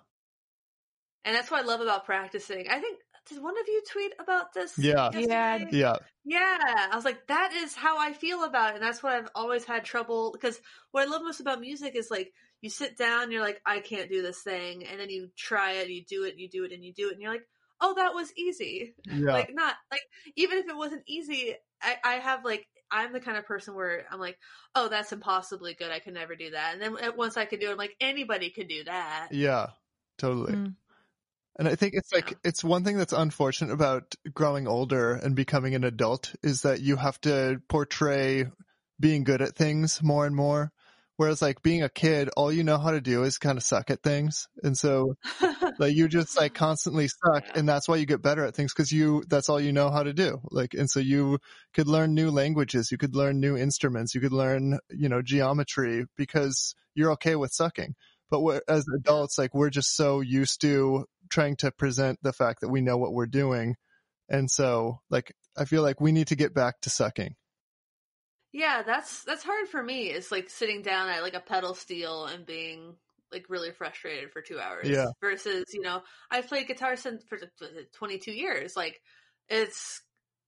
And that's what I love about practicing. I think did one of you tweet about this? Yeah. Yeah. yesterday? yeah Yeah, I was like, that is how I feel about it, and that's what I've always had trouble. Because what I love most about music is like you sit down, you're like, I can't do this thing, and then you try it, you do it, you do it, and you do it, and you're like, oh, that was easy. yeah Like not like even if it wasn't easy, I, I have like I'm the kind of person where I'm like, oh, that's impossibly good. I could never do that. And then once I could do it, I'm like, anybody could do that. Yeah, totally. Mm. And I think it's like, Yeah. it's one thing that's unfortunate about growing older and becoming an adult is that you have to portray being good at things more and more. Whereas like being a kid, all you know how to do is kind of suck at things. And so like you just like constantly suck and that's why you get better at things because you, that's all you know how to do. Like, and so you could learn new languages, you could learn new instruments, you could learn, you know, geometry because you're okay with sucking. But as adults, like we're just so used to trying to present the fact that we know what we're doing. And so like, I feel like we need to get back to sucking. Yeah, that's that's hard for me. It's like sitting down at like a pedal steel and being like really frustrated for two hours. Yeah. Versus, you know, I've played guitar since for twenty two years. Like, it's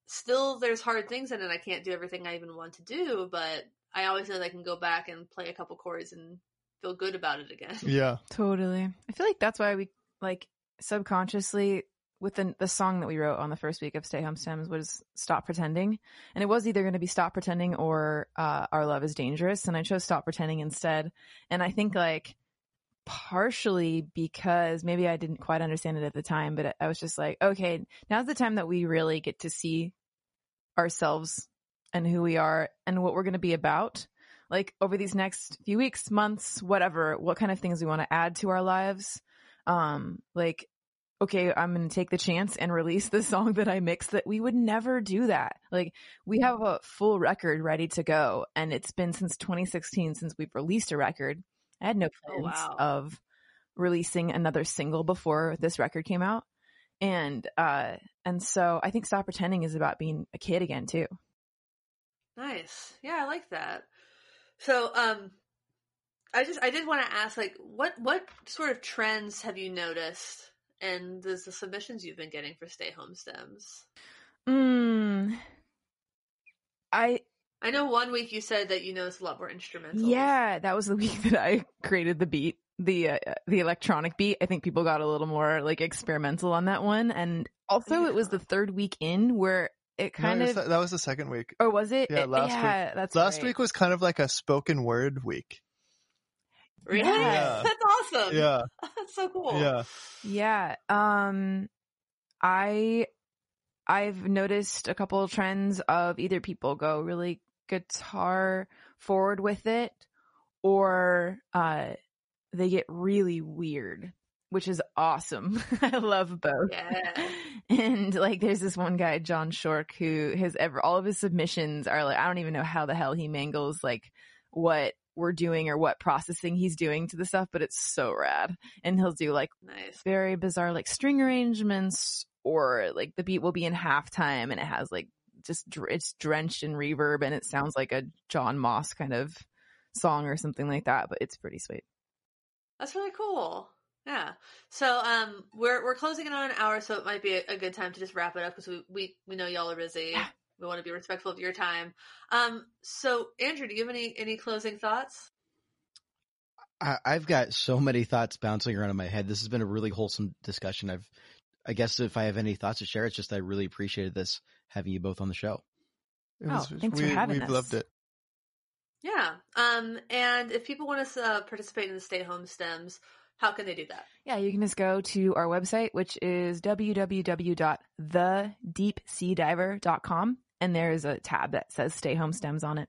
still there's hard things in it. I can't do everything I even want to do, but I always know that I can go back and play a couple chords and feel good about it again. Yeah. Totally. I feel like that's why we like subconsciously with the the song that we wrote on the first week of Stay Home Stems was Stop Pretending. And it was either going to be Stop Pretending or uh, Our Love is Dangerous. And I chose Stop Pretending instead. And I think like partially because maybe I didn't quite understand it at the time, but I was just like, okay, now's the time that we really get to see ourselves and who we are and what we're going to be about. Like over these next few weeks, months, whatever, what kind of things we want to add to our lives. Um, like, okay, I'm going to take the chance and release the song that I mixed that we would never do that. Like we have a full record ready to go and it's been since 2016 since we've released a record. I had no Oh, plans wow. of releasing another single before this record came out. And uh and so I think Stop Pretending is about being a kid again too. Nice. Yeah, I like that. So, um, I just I did want to ask, like, what what sort of trends have you noticed, and the, the submissions you've been getting for Stay Home Stems? Mm, I I know one week you said that you noticed a lot more instrumentals. yeah, that was the week that I created the beat, the uh, the electronic beat. I think people got a little more like experimental on that one, and also it was the third week in where it kind it was of that was the second week. or was it? Yeah, It- last week. That's Last right. week was kind of like a spoken word week. Really? Yeah. That's awesome. Yeah, that's so cool. yeah. Yeah. Um I I've noticed a couple of trends of either people go really guitar forward with it or uh they get really weird, which is awesome. I love both. Yeah. And like there's this one guy, John Shork, who has ever all of his submissions are like I don't even know how the hell he mangles like what we're doing or what processing he's doing to the stuff, but it's so rad. And he'll do like Nice. very bizarre like string arrangements or like the beat will be in halftime and it has like just dr- it's drenched in reverb and it sounds like a John Moss kind of song or something like that, but it's pretty sweet. That's really cool. Yeah. So um, we're we're closing in on an hour, so it might be a, a good time to just wrap it up because we, we we know y'all are busy. Yeah. We want to be respectful of your time. Um. So Andrew, do you have any any closing thoughts? I, I've got so many thoughts bouncing around in my head. This has been a really wholesome discussion. I've, I guess if I have any thoughts to share, it's just I really appreciated this having you both on the show. It Oh, thanks for we, having We've us. loved it. Yeah. Um. And if people want to uh, participate in the Stay Home Stems, how can they do that? Yeah, you can just go to our website, which is www.thedeepseadiver.com, and there is a tab that says Stay Home Stems on it.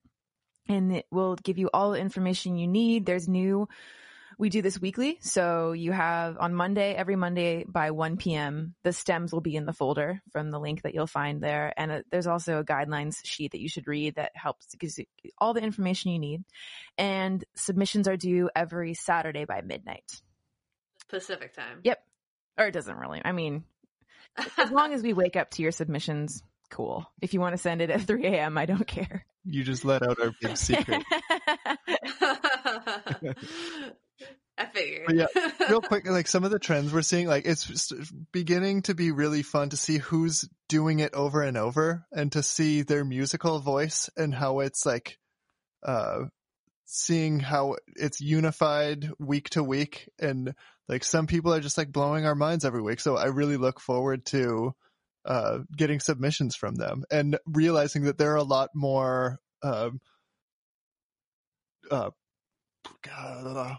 And it will give you all the information you need. There's new, we do this weekly. So you have on Monday, every Monday by 1 p.m., the stems will be in the folder from the link that you'll find there. And uh there's also a guidelines sheet that you should read that helps, gives you all the information you need. And submissions are due every Saturday by midnight. Pacific time. Yep. Or it doesn't really. I mean, as long as we wake up to your submissions, cool. If you want to send it at 3 a.m., I don't care. You just let out our big secret. I figured. But yeah, Real quick, like some of the trends we're seeing, like it's beginning to be really fun to see who's doing it over and over and to see their musical voice and how it's like, uh, seeing how it's unified week to week and like some people are just like blowing our minds every week. So I really look forward to, uh, getting submissions from them and realizing that there are a lot more, um, uh, God,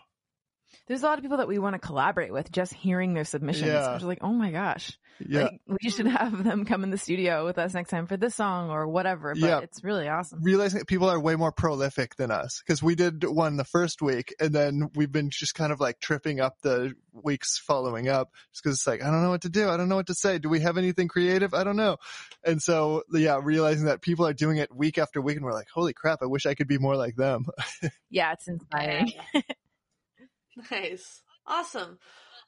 There's a lot of people that we want to collaborate with just hearing their submissions. Yeah. Which is like, oh my gosh. yeah. Like, we should have them come in the studio with us next time for this song or whatever. But Yeah. it's really awesome. realizing that people are way more prolific than us because we did one the first week and then we've been just kind of like tripping up the weeks following up just because it's like i don't know what to do i don't know what to say do we have anything creative i don't know and so yeah realizing that people are doing it week after week and we're like holy crap i wish i could be more like them Yeah, it's inspiring. Nice. Awesome.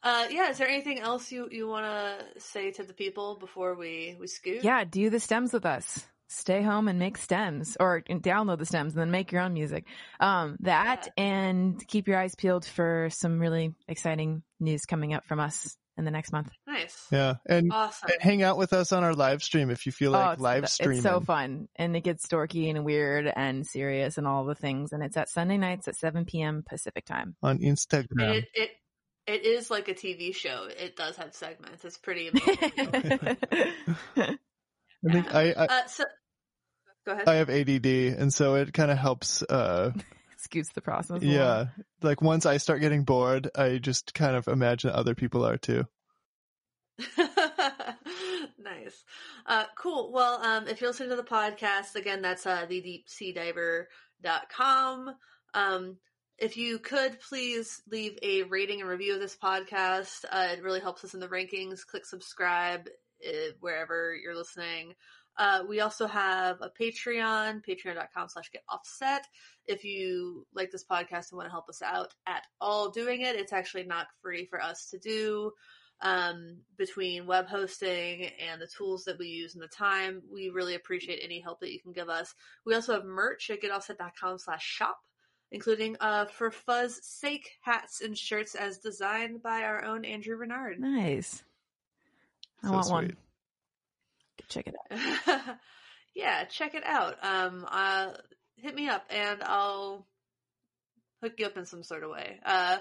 Uh, yeah, is there anything else you, you want to say to the people before we, we scoot? Yeah, do the stems with us. Stay home and make stems or download the stems and then make your own music. Um, that and keep your eyes peeled for some really exciting news coming up from us in the next month. Nice. yeah and Awesome. hang out with us on our live stream if you feel oh, like it's, live streaming. it's so fun and it gets dorky and weird and serious and all the things. And it's at Sunday nights at 7 p.m. Pacific time. on instagram it, it, it is like a TV show. It does have segments. It's pretty amazing. I think I I, uh, so, go ahead. I have ADD, and so it kind of helps. uh Scoots the process. Yeah, like once I start getting bored, I just kind of imagine other people are too. nice. Uh, cool. Well, um, if you listen to the podcast, again, that's uh, thedeepseadiver.com. Um, if you could please leave a rating and review of this podcast, uh, it really helps us in the rankings. Click subscribe uh, wherever you're listening. Uh, we also have a Patreon, patreon.com slash get offset. If you like this podcast and want to help us out at all doing it, it's actually not free for us to do. Um, between web hosting and the tools that we use and the time, we really appreciate any help that you can give us. We also have merch at getoffset.com slash shop, including uh, for Fuzz sake hats and shirts as designed by our own Andrew Renard. Nice. I So want sweet. one. Check it out. yeah, check it out. Um, uh, hit me up and I'll hook you up in some sort of way. Uh,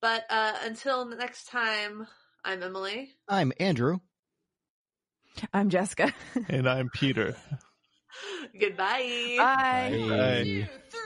but uh, until next time, I'm Emily. I'm Andrew. I'm Jessica. And I'm Peter. Goodbye. Bye. Bye. Bye. two, three.